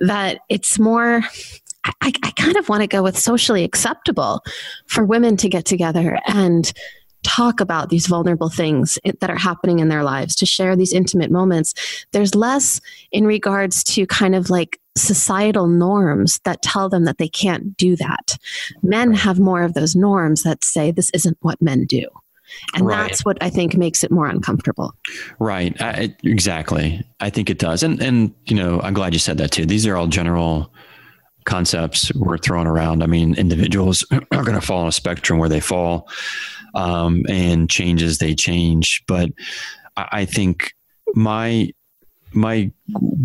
that it's more I, I, kind of want to go with socially acceptable for women to get together and talk about these vulnerable things that are happening in their lives, to share these intimate moments. There's less in regards to kind of like societal norms that tell them that they can't do that. Men have more of those norms that say this isn't what men do. And right. that's what I think makes it more uncomfortable. Right. I, exactly. I think it does. And, and, you know, I'm glad you said that too. These are all general concepts we're throwing around. I mean, individuals are going to fall on a spectrum where they fall um, and changes they change. But I, I think my my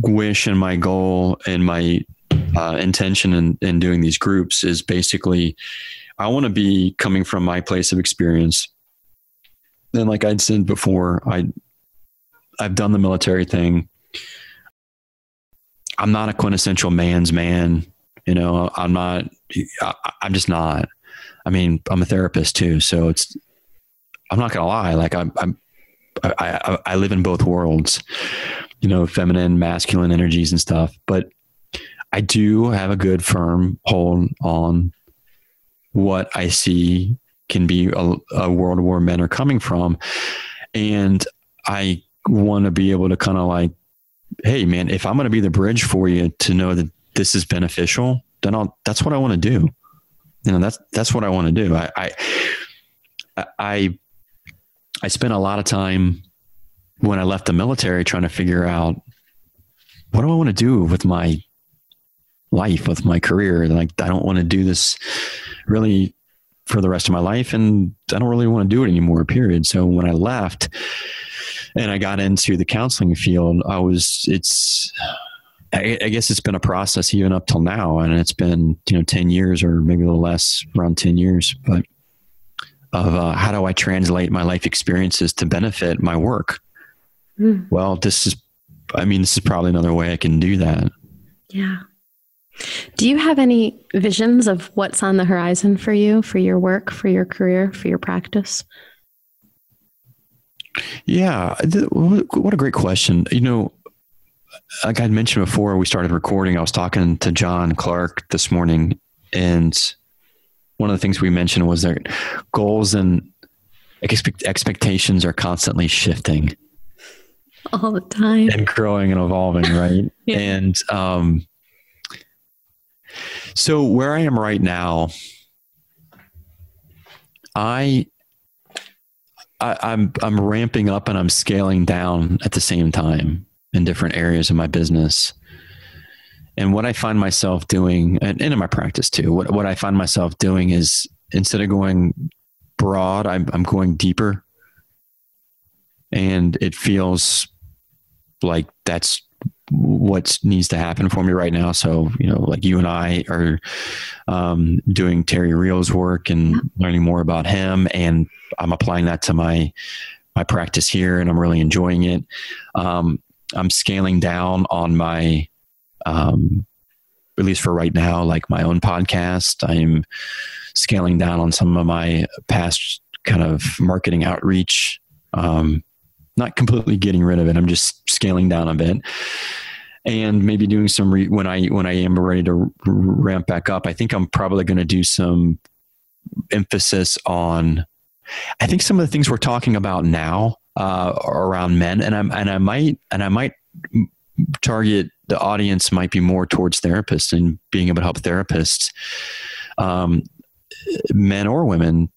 wish and my goal and my uh, intention in, in doing these groups is basically I want to be coming from my place of experience. And like I'd said before, I I've done the military thing. I'm not a quintessential man's man. You know, I'm not, I, I'm just not. I mean, I'm a therapist too. So it's, I'm not to lie. Like I'm, I'm, I, I, I live in both worlds, you know, feminine, masculine energies and stuff. But I do have a good firm hold on what I see can be a, a world where men are coming from. And I want to be able to kind of like, hey, man, if I'm going to be the bridge for you to know that this is beneficial, then I'll, that's what I want to do. You know, that's, that's what I want to do. I, I, I, I spent a lot of time when I left the military trying to figure out what do I want to do with my life, with my career. Like, I don't want to do this really for the rest of my life. And I don't really want to do it anymore, period. So when I left and I got into the counseling field, I was, it's, I, I, guess it's been a process even up till now. And it's been, you know, 10 years or maybe a little less, around 10 years. But of uh, how do I translate my life experiences to benefit my work? Mm. Well, this is, I mean, this is probably another way I can do that. Yeah. Do you have any visions of what's on the horizon for you, for your work, for your career, for your practice? Yeah, what a great question. You know, like I mentioned before we started recording, I was talking to John Clark this morning, and one of the things we mentioned was that goals and expectations are constantly shifting all the time and growing and evolving, right? yeah. And um, so where I am right now, I, I I'm I'm ramping up and I'm scaling down at the same time in different areas of my business. And what I find myself doing, and, in my practice too, what, what I find myself doing is instead of going broad, I'm, I'm going deeper. And it feels like that's what needs to happen for me right now. So, you know, like you and I are um, doing Terry Real's work and yeah. learning more about him, and I'm applying that to my my practice here, and I'm really enjoying it. Um, I'm scaling down on my, um, at least for right now, like my own podcast. I'm scaling down on some of my past kind of marketing outreach. Um, not completely getting rid of it. I'm just scaling down a bit and maybe doing some re- when I when I am ready to ramp back up. I think I'm probably going to do some emphasis on. I think some of the things we're talking about now uh, around men, and I'm and I might and I might target the audience might be more towards therapists and being able to help therapists, um, men or women,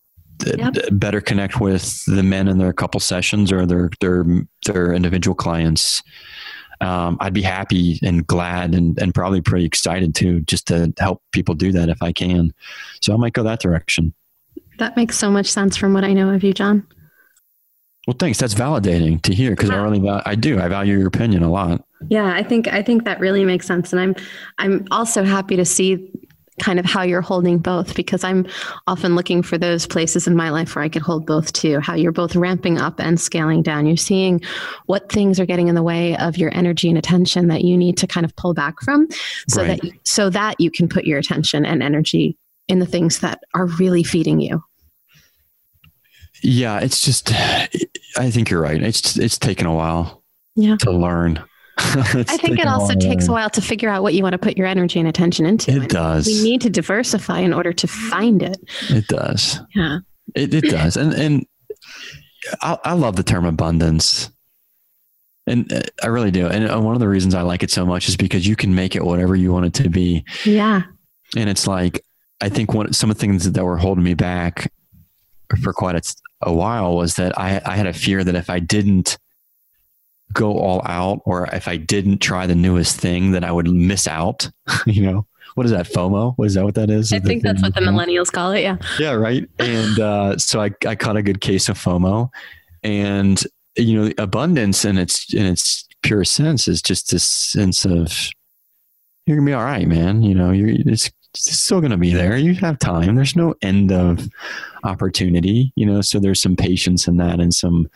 yep. better connect with the men in their couple sessions or their their their individual clients. Um, I'd be happy and glad and, and probably pretty excited to just to help people do that if I can. So I might go that direction. That makes so much sense from what I know of you, John. Well, thanks. That's validating to hear because yeah. I really I do. I value your opinion a lot. Yeah, I think I think that really makes sense, and I'm I'm also happy to see kind of how you're holding both because I'm often looking for those places in my life where I could hold both too. How you're both ramping up and scaling down. You're seeing what things are getting in the way of your energy and attention that you need to kind of pull back from, so right. that so that you can put your attention and energy in the things that are really feeding you. Yeah, it's just I think you're right. It's it's taken a while yeah. to learn. I think it also takes a while to figure out what you want to put your energy and attention into. It does. We need to diversify in order to find it. It does. Yeah. It, it does. And, and I, I love the term abundance. And uh, I really do. And uh, one of the reasons I like it so much is because you can make it whatever you want it to be. Yeah. And it's like, I think one, some of the things that were holding me back for quite a, a while was that I, I had a fear that if I didn't go all out or if I didn't try the newest thing, then I would miss out. you know, what is that FOMO? What is that what that is? I think that's what the millennials call it. Yeah. Yeah. Right. And uh, so I, I caught a good case of FOMO and, you know, abundance and its, and its pure sense is just this sense of you're gonna be all right, man. You know, you're it's, it's still gonna be there. You have time. There's no end of opportunity. You know, so there's some patience in that and some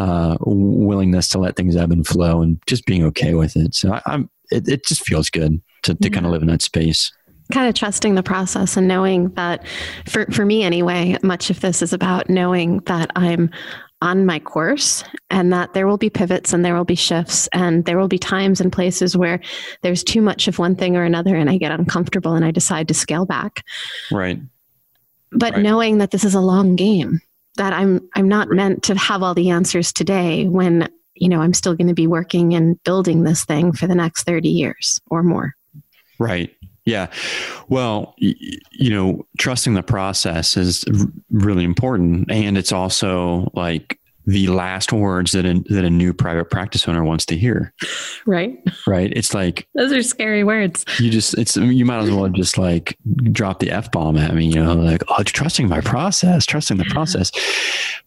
uh, willingness to let things ebb and flow and just being okay with it. So I, am it, it just feels good to, to yeah. kind of live in that space kind of trusting the process and knowing that for, for me anyway much of this is about knowing that i'm on my course and that there will be pivots and there will be shifts and there will be times and places where there's too much of one thing or another and I get uncomfortable and I decide to scale back. Right. But right. knowing that this is a long game, that I'm I'm not right. meant to have all the answers today when, you know, I'm still going to be working and building this thing for the next 30 years or more. Right. Yeah. Well, you know, trusting the process is really important. And it's also like the last words that a, that a new private practice owner wants to hear. Right. Right. It's like, those are scary words. You just, it's, you might as well just like drop the F bomb at me, you know, like, oh, trusting my process, trusting the process.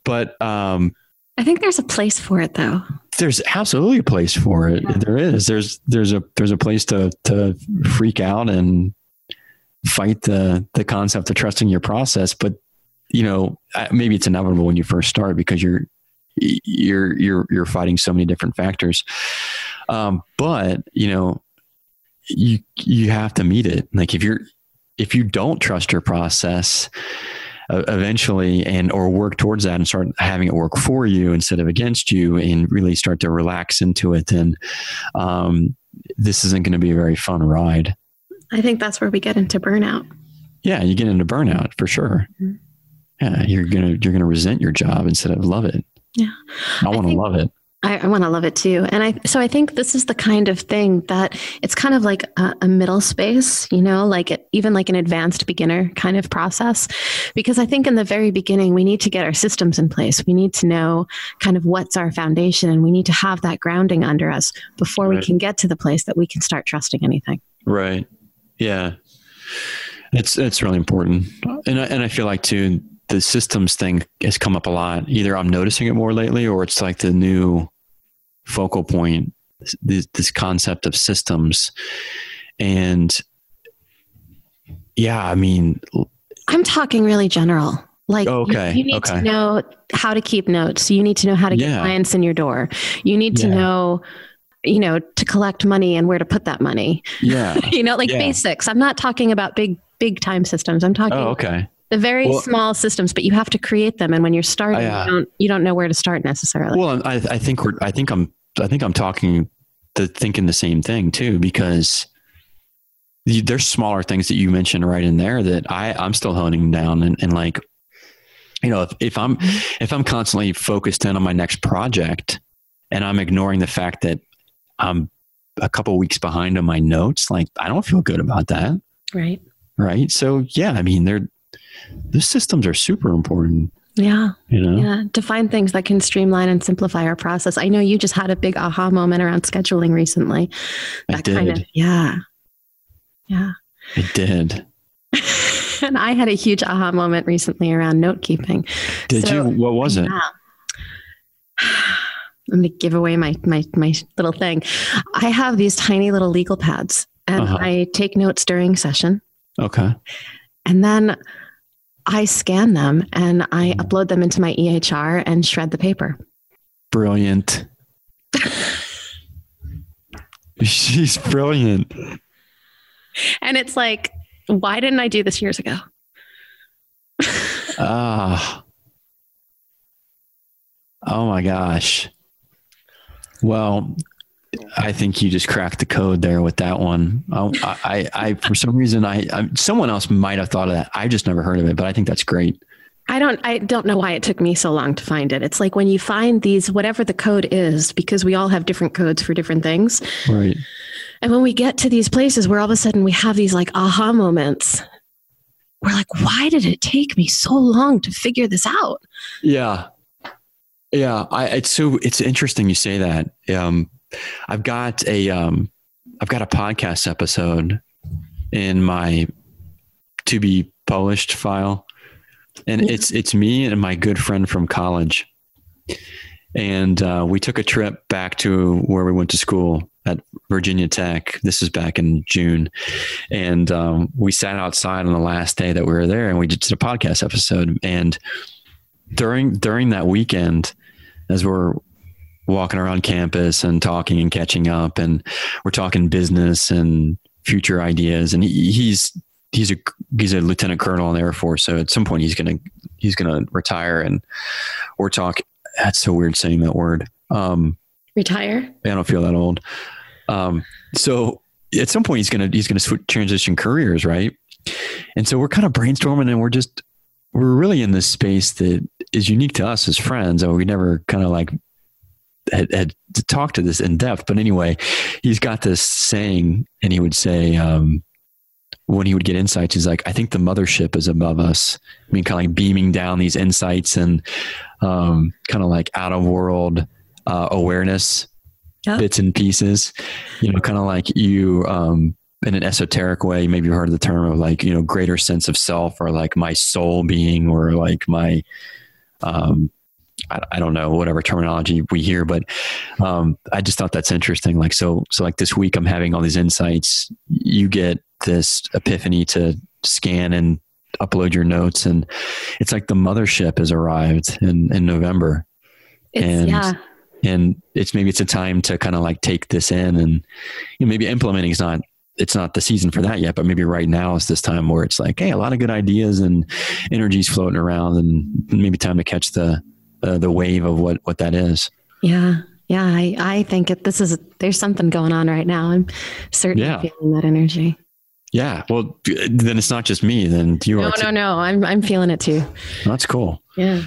But, um, I think there's a place for it though. There's absolutely a place for it. Yeah. There is. There's there's a there's a place to to freak out and fight the the concept of trusting your process, but you know, maybe it's inevitable when you first start because you're you're you're you're fighting so many different factors. Um, but you know, you you have to meet it. Like if you're if you don't trust your process, eventually and or work towards that and start having it work for you instead of against you and really start to relax into it then um, this isn't going to be a very fun ride i think that's where we get into burnout yeah you get into burnout for sure mm-hmm. yeah you're gonna you're gonna resent your job instead of love it yeah i want to love it I, I want to love it too. And I, so I think this is the kind of thing that it's kind of like a, a middle space, you know, like it, even like an advanced beginner kind of process. Because I think in the very beginning, we need to get our systems in place. We need to know kind of what's our foundation and we need to have that grounding under us before right. we can get to the place that we can start trusting anything. Right. Yeah. It's, it's really important. And I, and I feel like too, the systems thing has come up a lot. Either I'm noticing it more lately or it's like the new focal point, this, this concept of systems. And yeah, I mean, I'm talking really general. Like okay, you, you need okay. to know how to keep notes. You need to know how to get yeah. clients in your door. You need to yeah. know you know to collect money and where to put that money yeah you know like yeah. basics i'm not talking about big big time systems i'm talking oh, okay the very well, small systems but you have to create them and when you're starting uh, you don't you don't know where to start necessarily well i, I think we're i think i'm I think I'm talking to thinking the same thing too, because there's smaller things that you mentioned right in there that I, I'm still honing down and, and like, you know, if, if I'm, if I'm constantly focused in on my next project and I'm ignoring the fact that I'm a couple weeks behind on my notes, like I don't feel good about that. Right. Right. So yeah, I mean, they're, the systems are super important. Yeah. You know? Yeah. To find things that can streamline and simplify our process. I know you just had a big aha moment around scheduling recently. That I did. Kind of, yeah. Yeah. I did. and I had a huge aha moment recently around note keeping. Did so, you? What was it? Yeah. I'm going to give away my, my, my little thing. I have these tiny little legal pads and uh-huh. I take notes during session. Okay. And then I scan them and I upload them into my EHR and shred the paper. Brilliant. She's brilliant. And it's like, why didn't I do this years ago? Ah. oh my gosh. Well, I think you just cracked the code there with that one. I, I, I for some reason, I, I, someone else might have thought of that. I just never heard of it, but I think that's great. I don't, I don't know why it took me so long to find it. It's like when you find these, whatever the code is, because we all have different codes for different things. Right. And when we get to these places where all of a sudden we have these like aha moments, we're like, why did it take me so long to figure this out? Yeah. Yeah. I, it's so, it's interesting you say that. Um, I've got a um, I've got a podcast episode in my to be published file, and it's it's me and my good friend from college, and uh, we took a trip back to where we went to school at Virginia Tech. This is back in June, and um, we sat outside on the last day that we were there, and we did a podcast episode. And during during that weekend, as we're walking around campus and talking and catching up, and we're talking business and future ideas, and he, he's he's a he's a lieutenant colonel in the Air Force, so at some point he's gonna he's gonna retire, and we're talking. That's so weird saying that word. Um, retire. I don't feel that old. Um, so at some point he's gonna he's gonna switch, transition careers, right? And so we're kind of brainstorming, and we're just we're really in this space that is unique to us as friends, and we never kind of like had, had talked to this in depth. But anyway, he's got this saying, and he would say. Um, when he would get insights, he's like, I think the mothership is above us. I mean, kind of like beaming down these insights and um, kind of like out of world uh, awareness yeah. bits and pieces. You know, kind of like you um, in an esoteric way. Maybe you heard the term of like you know greater sense of self or like my soul being or like my um, I, I, don't know whatever terminology we hear, but um, I just thought that's interesting. Like so, so like this week I'm having all these insights. You get this epiphany to scan and upload your notes, and it's like the mothership has arrived in in November. It's, and yeah and it's maybe it's a time to kind of like take this in and you know, maybe implementing is not it's not the season for that yet but maybe right now is this time where it's like hey a lot of good ideas and energies floating around and maybe time to catch the uh, the wave of what what that is. Yeah. Yeah. I i think it, this is there's something going on right now. I'm certainly yeah. feeling that energy. Yeah. Well then it's not just me then you no, are no no no. i'm i'm feeling it too. That's cool. Yeah.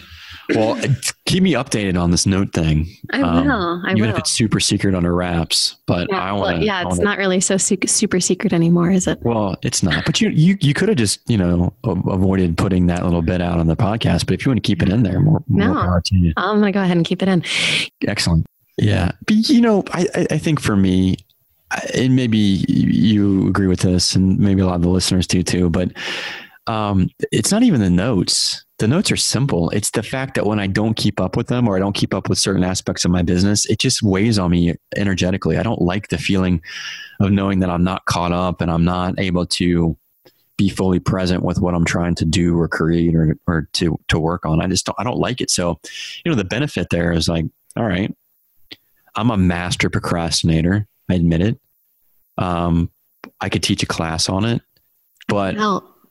Well, keep me updated on this note thing. I um, will. I even will. if it's super secret under wraps, but yeah, I want well, Yeah, it's wanna, not really so super secret anymore, is it? Well, it's not. But you you you could have just you know avoided putting that little bit out on the podcast. But if you want to keep it in there, more, no, more power to you. I'm going to go ahead and keep it in. Excellent. Yeah, but you know, I I think for me, and maybe you agree with this, and maybe a lot of the listeners do too, but um, it's not even the notes the notes are simple. It's the fact that when I don't keep up with them or I don't keep up with certain aspects of my business, it just weighs on me energetically. I don't like the feeling of knowing that I'm not caught up and I'm not able to be fully present with what I'm trying to do or create or, or to, to work on. I just don't, I don't like it. So, you know, the benefit there is like, all right, I'm a master procrastinator. I admit it. Um, I could teach a class on it, but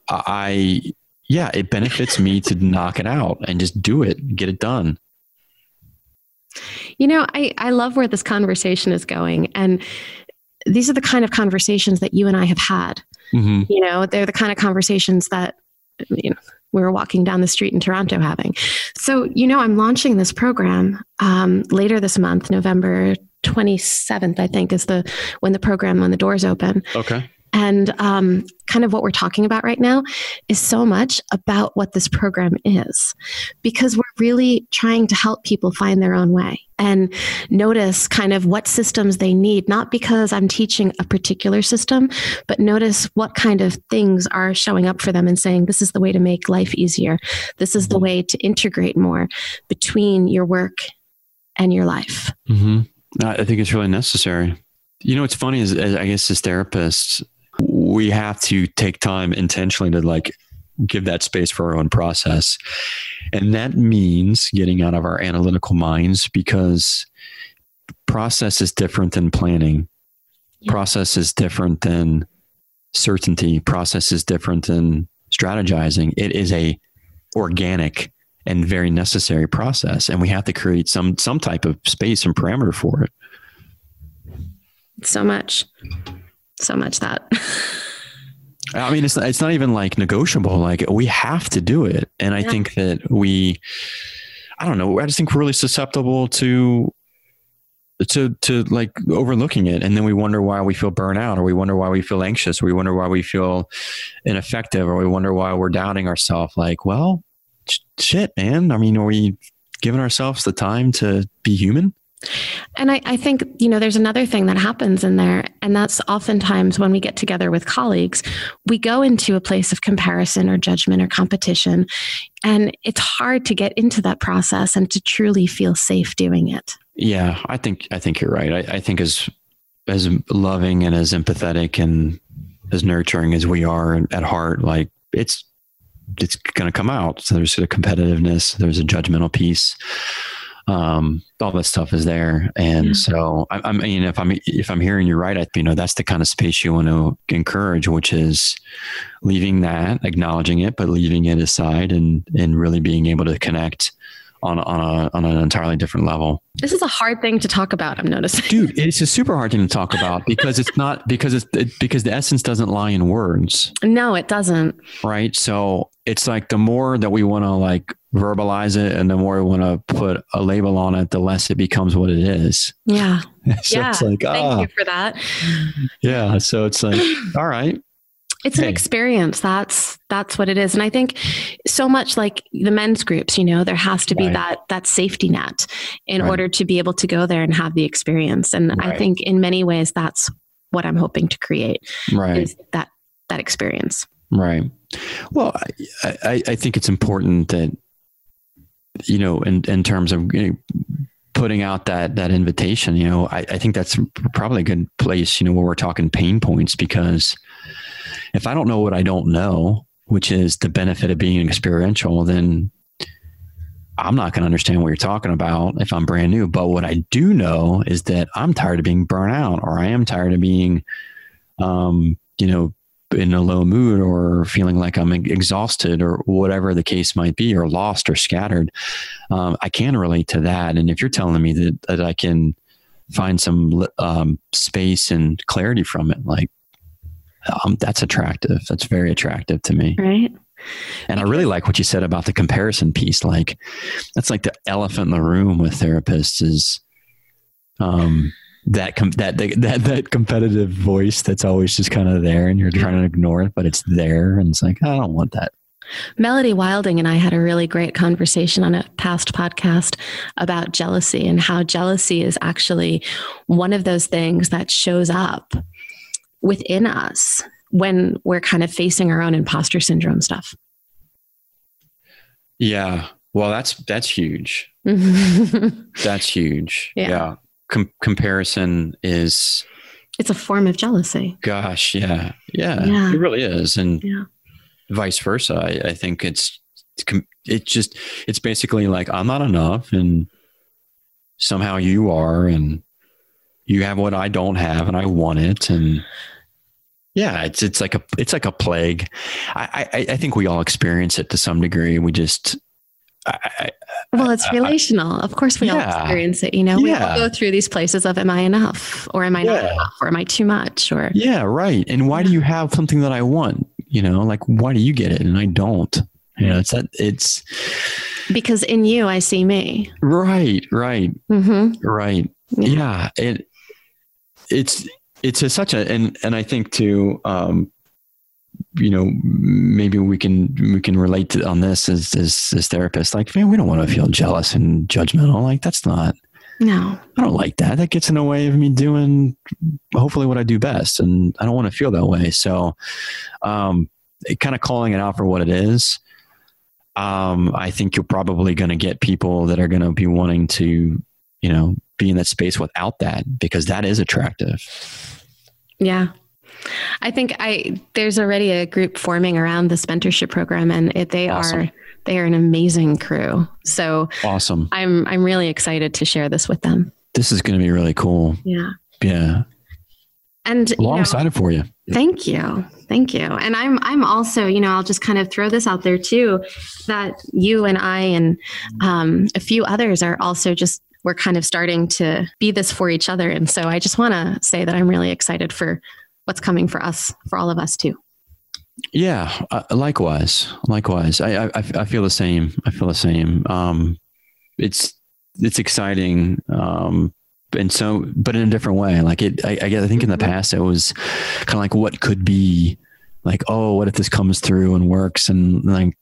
I, yeah, it benefits me to knock it out and just do it, get it done. You know, I, I love where this conversation is going. And these are the kind of conversations that you and I have had. Mm-hmm. You know, they're the kind of conversations that, you know, we were walking down the street in Toronto having. So, you know, I'm launching this program um, later this month, November 27th, I think, is the when the program when the doors open. Okay. And um, kind of what we're talking about right now is so much about what this program is, because we're really trying to help people find their own way and notice kind of what systems they need, not because I'm teaching a particular system, but notice what kind of things are showing up for them and saying, this is the way to make life easier. This is the mm-hmm. way to integrate more between your work and your life. Mm-hmm. I think it's really necessary. You know, what's funny is, I guess, as therapists, we have to take time intentionally to like give that space for our own process. And that means getting out of our analytical minds because process is different than planning. Yeah. Process is different than certainty. Process is different than strategizing. It is a organic and very necessary process. And we have to create some some type of space and parameter for it. So much so much that. I mean, it's not, it's not even like negotiable. Like we have to do it, and I yeah. think that we, I don't know. I just think we're really susceptible to, to to like overlooking it, and then we wonder why we feel burnout, or we wonder why we feel anxious, or we wonder why we feel ineffective, or we wonder why we're doubting ourselves. Like, well, shit, man. I mean, are we giving ourselves the time to be human? And I, I, think, you know, there's another thing that happens in there. And that's oftentimes when we get together with colleagues, we go into a place of comparison or judgment or competition. And it's hard to get into that process and to truly feel safe doing it. Yeah, I think I think you're right. I, I think as as loving and as empathetic and as nurturing as we are at heart, like it's it's going to come out. So there's a competitiveness, there's a judgmental piece um, all that stuff is there. And yeah. so, I, I, mean, if I'm if I'm hearing you right, I, you know, that's the kind of space you want to encourage, which is leaving that, acknowledging it, but leaving it aside, and and really being able to connect on on a on an entirely different level. This is a hard thing to talk about. I'm noticing, dude. It's a super hard thing to talk about because it's not because it's it, because the essence doesn't lie in words. No, it doesn't. Right. So it's like the more that we want to like verbalize it and the more we want to put a label on it, the less it becomes what it is. Yeah. so yeah. Like, Thank ah. you for that. Yeah. So it's like, all right. It's hey. an experience. That's that's what it is. And I think so much like the men's groups, you know, there has to be right. that that safety net in right. order to be able to go there and have the experience. And right. I think in many ways that's what I'm hoping to create. Right. Is that that experience. Right. Well, I, I, think it's important that you know, in, in terms of you know, putting out that that invitation, you know, I, I think that's probably a good place, you know, where we're talking pain points because if I don't know what I don't know, which is the benefit of being experiential, then I'm not going to understand what you're talking about if I'm brand new. But what I do know is that I'm tired of being burnt out, or I am tired of being, um, you know, in a low mood or feeling like I'm exhausted or whatever the case might be, or lost or scattered, um, I can relate to that. And if you're telling me that, that I can find some um, space and clarity from it, like um, that's attractive. That's very attractive to me. Right. And I really like what you said about the comparison piece. Like that's like the elephant in the room with therapists is, um, that com- that, that that competitive voice that's always just kind of there and you're mm-hmm. trying to ignore it but it's there and it's like I don't want that. Melody Wilding and I had a really great conversation on a past podcast about jealousy and how jealousy is actually one of those things that shows up within us when we're kind of facing our own imposter syndrome stuff. Yeah. Well, that's that's huge. that's huge. Yeah. yeah com- comparison is it's a form of jealousy. Gosh, yeah, yeah, yeah. it really is, and yeah. vice versa. I, I think it's it just it's basically like I'm not enough, and somehow you are, and you have what I don't have, and I want it, and yeah, it's it's like a it's like a plague. I I, I think we all experience it to some degree. We just I, well, it's relational. of course, we yeah. all experience it. You know, we yeah. all go through these places of, "Am I enough?" or "Am I not enough?" or "Am I too much?" or yeah, right. And why do you have something that I want? You know, like why do you get it and I don't? You know, it's that it's because in you I see me. Right. Right. Mm-hmm. Right. Yeah. yeah. It it's it's a, such a and and I think too. Um, you know, maybe we can we can relate to on this as as, as therapists. Like, man, we don't want to feel jealous and judgmental. Like, that's not. No, I don't like that. That gets in the way of me doing hopefully what I do best, and I don't want to feel that way. So, um, kind of calling it out for what it is. Um, I think you're probably going to get people that are going to be wanting to, you know, be in that space without that because that is attractive. Yeah, I think I there's already a group forming around this mentorship program, and it, they awesome. are they are an amazing crew. So awesome! I'm I'm really excited to share this with them. This is going to be really cool. Yeah. Yeah. And long excited for you. Thank you. Thank you. And I'm I'm also, you know, I'll just kind of throw this out there too, that you and I and um, a few others are also just we're kind of starting to be this for each other. And so I just want to say that I'm really excited for what's coming for us, for all of us too. Yeah, uh, likewise, likewise. I, I, I feel the same. I feel the same. Um, it's it's exciting, um, and so, but in a different way. Like it, I, guess, I think in the mm-hmm. past it was kind of like what could be, like oh, what if this comes through and works, and like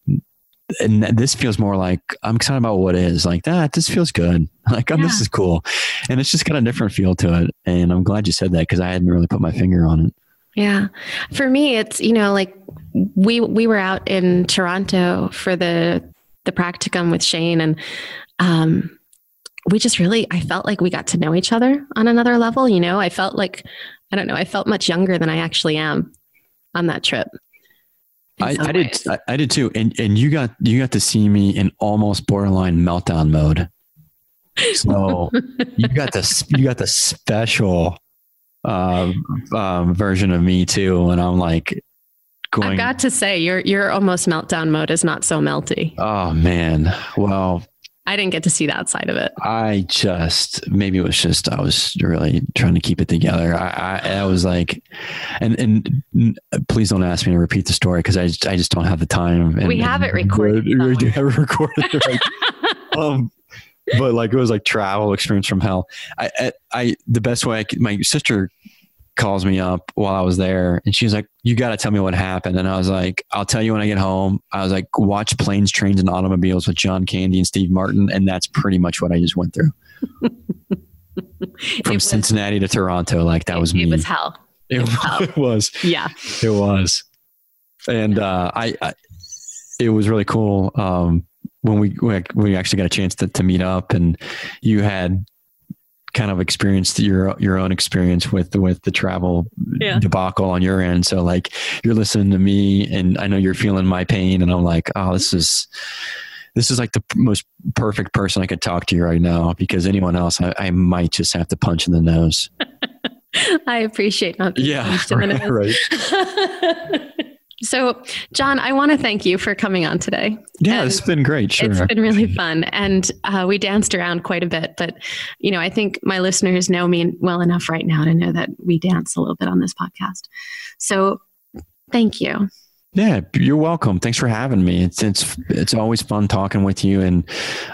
and this feels more like I'm excited about what is like that. This feels good. Like, oh, this is cool. And it's just got a different feel to it. And I'm glad you said that because I hadn't really put my finger on it. Yeah. For me, it's, you know, like we, we were out in Toronto for the, the practicum with Shane and, um, we just really, I felt like we got to know each other on another level. You know, I felt like, I don't know, I felt much younger than I actually am on that trip. I, I did. I, I, did too. And and you got you got to see me in almost borderline meltdown mode. So you got the you got the special um, version of me too, and I'm like going. I've got to say, your your almost meltdown mode is not so melty. Oh man, well, I didn't get to see that side of it. I just maybe it was just I was really trying to keep it together. I I, I was like, and and please don't ask me to repeat the story because I just, I just don't have the time. And, we have it recorded. We have it recorded. Right? um, but like it was like travel experience from hell. I I, I the best way I could, my sister calls me up while I was there and she's like, You got to tell me what happened. And I was like, I'll tell you when I get home. I was like, Watch Planes, Trains, and Automobiles with John Candy and Steve Martin. And that's pretty much what I just went through. From was, Cincinnati to Toronto. Like that it, was me. It was hell. It, it, was, hell. it was. Yeah. It was. And uh, I, I, it was really cool. Um, when we, we actually got a chance to, to meet up and you had kind of experienced your your own experience with with the travel yeah. debacle on your end. So like you're listening to me, and I know you're feeling my pain, and I'm like, oh, this is this is like the most perfect person I could talk to you right now because anyone else, I, I might just have to punch in the nose. I appreciate not being yeah, punched in the nose. Right. So, John, I want to thank you for coming on today. Yeah, and it's been great. Sure. It's been really fun. And uh, we danced around quite a bit. But, you know, I think my listeners know me well enough right now to know that we dance a little bit on this podcast. So, thank you. Yeah, you're welcome. Thanks for having me. It's it's it's always fun talking with you, and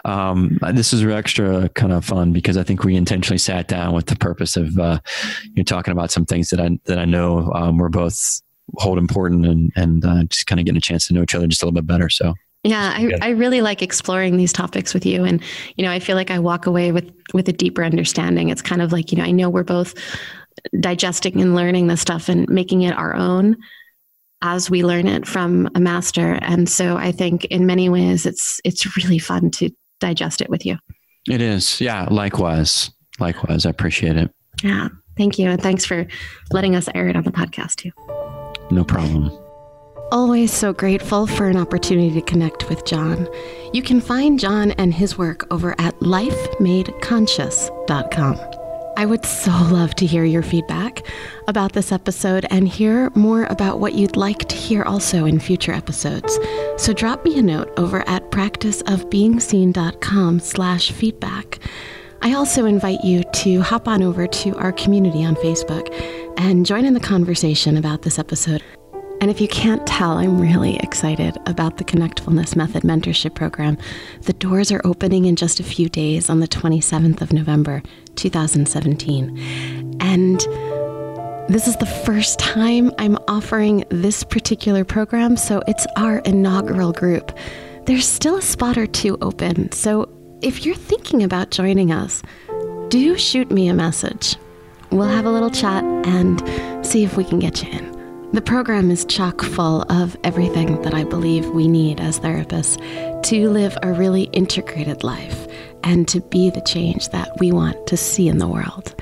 um, this is extra kind of fun because I think we intentionally sat down with the purpose of uh, you know talking about some things that I that I know um, we're both hold important and and uh, just kind of getting a chance to know each other just a little bit better. So yeah, I, I really like exploring these topics with you, and you know, I feel like I walk away with with a deeper understanding. It's kind of like you know, I know we're both digesting and learning this stuff and making it our own as we learn it from a master. And so I think in many ways, it's it's really fun to digest it with you. It is, yeah. Likewise, likewise. I appreciate it. Yeah, thank you, and thanks for letting us air it on the podcast too. No problem. Always so grateful for an opportunity to connect with John. You can find John and his work over at lifemadeconscious.com. I would so love to hear your feedback about this episode and hear more about what you'd like to hear also in future episodes. So drop me a note over at practiceofbeingseen.com slash feedback. I also invite you to hop on over to our community on Facebook and join in the conversation about this episode. And if you can't tell, I'm really excited about the Connectfulness Method Mentorship Program. The doors are opening in just a few days on the 27th of November, 2017. And this is the first time I'm offering this particular program, so it's our inaugural group. There's still a spot or two open, so if you're thinking about joining us, do shoot me a message. We'll have a little chat and see if we can get you in. The program is chock full of everything that I believe we need as therapists to live a really integrated life and to be the change that we want to see in the world.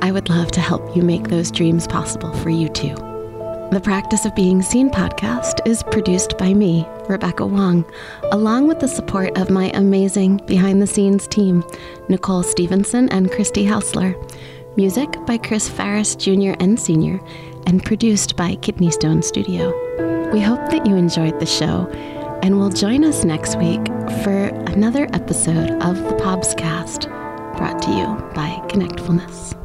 I would love to help you make those dreams possible for you too. The Practice of Being Seen podcast is produced by me, Rebecca Wong, along with the support of my amazing behind the scenes team, Nicole Stevenson and Christy Hausler. Music by Chris Farris Jr. and Sr., and produced by Kidney Stone Studio. We hope that you enjoyed the show and will join us next week for another episode of the Pobscast, brought to you by Connectfulness.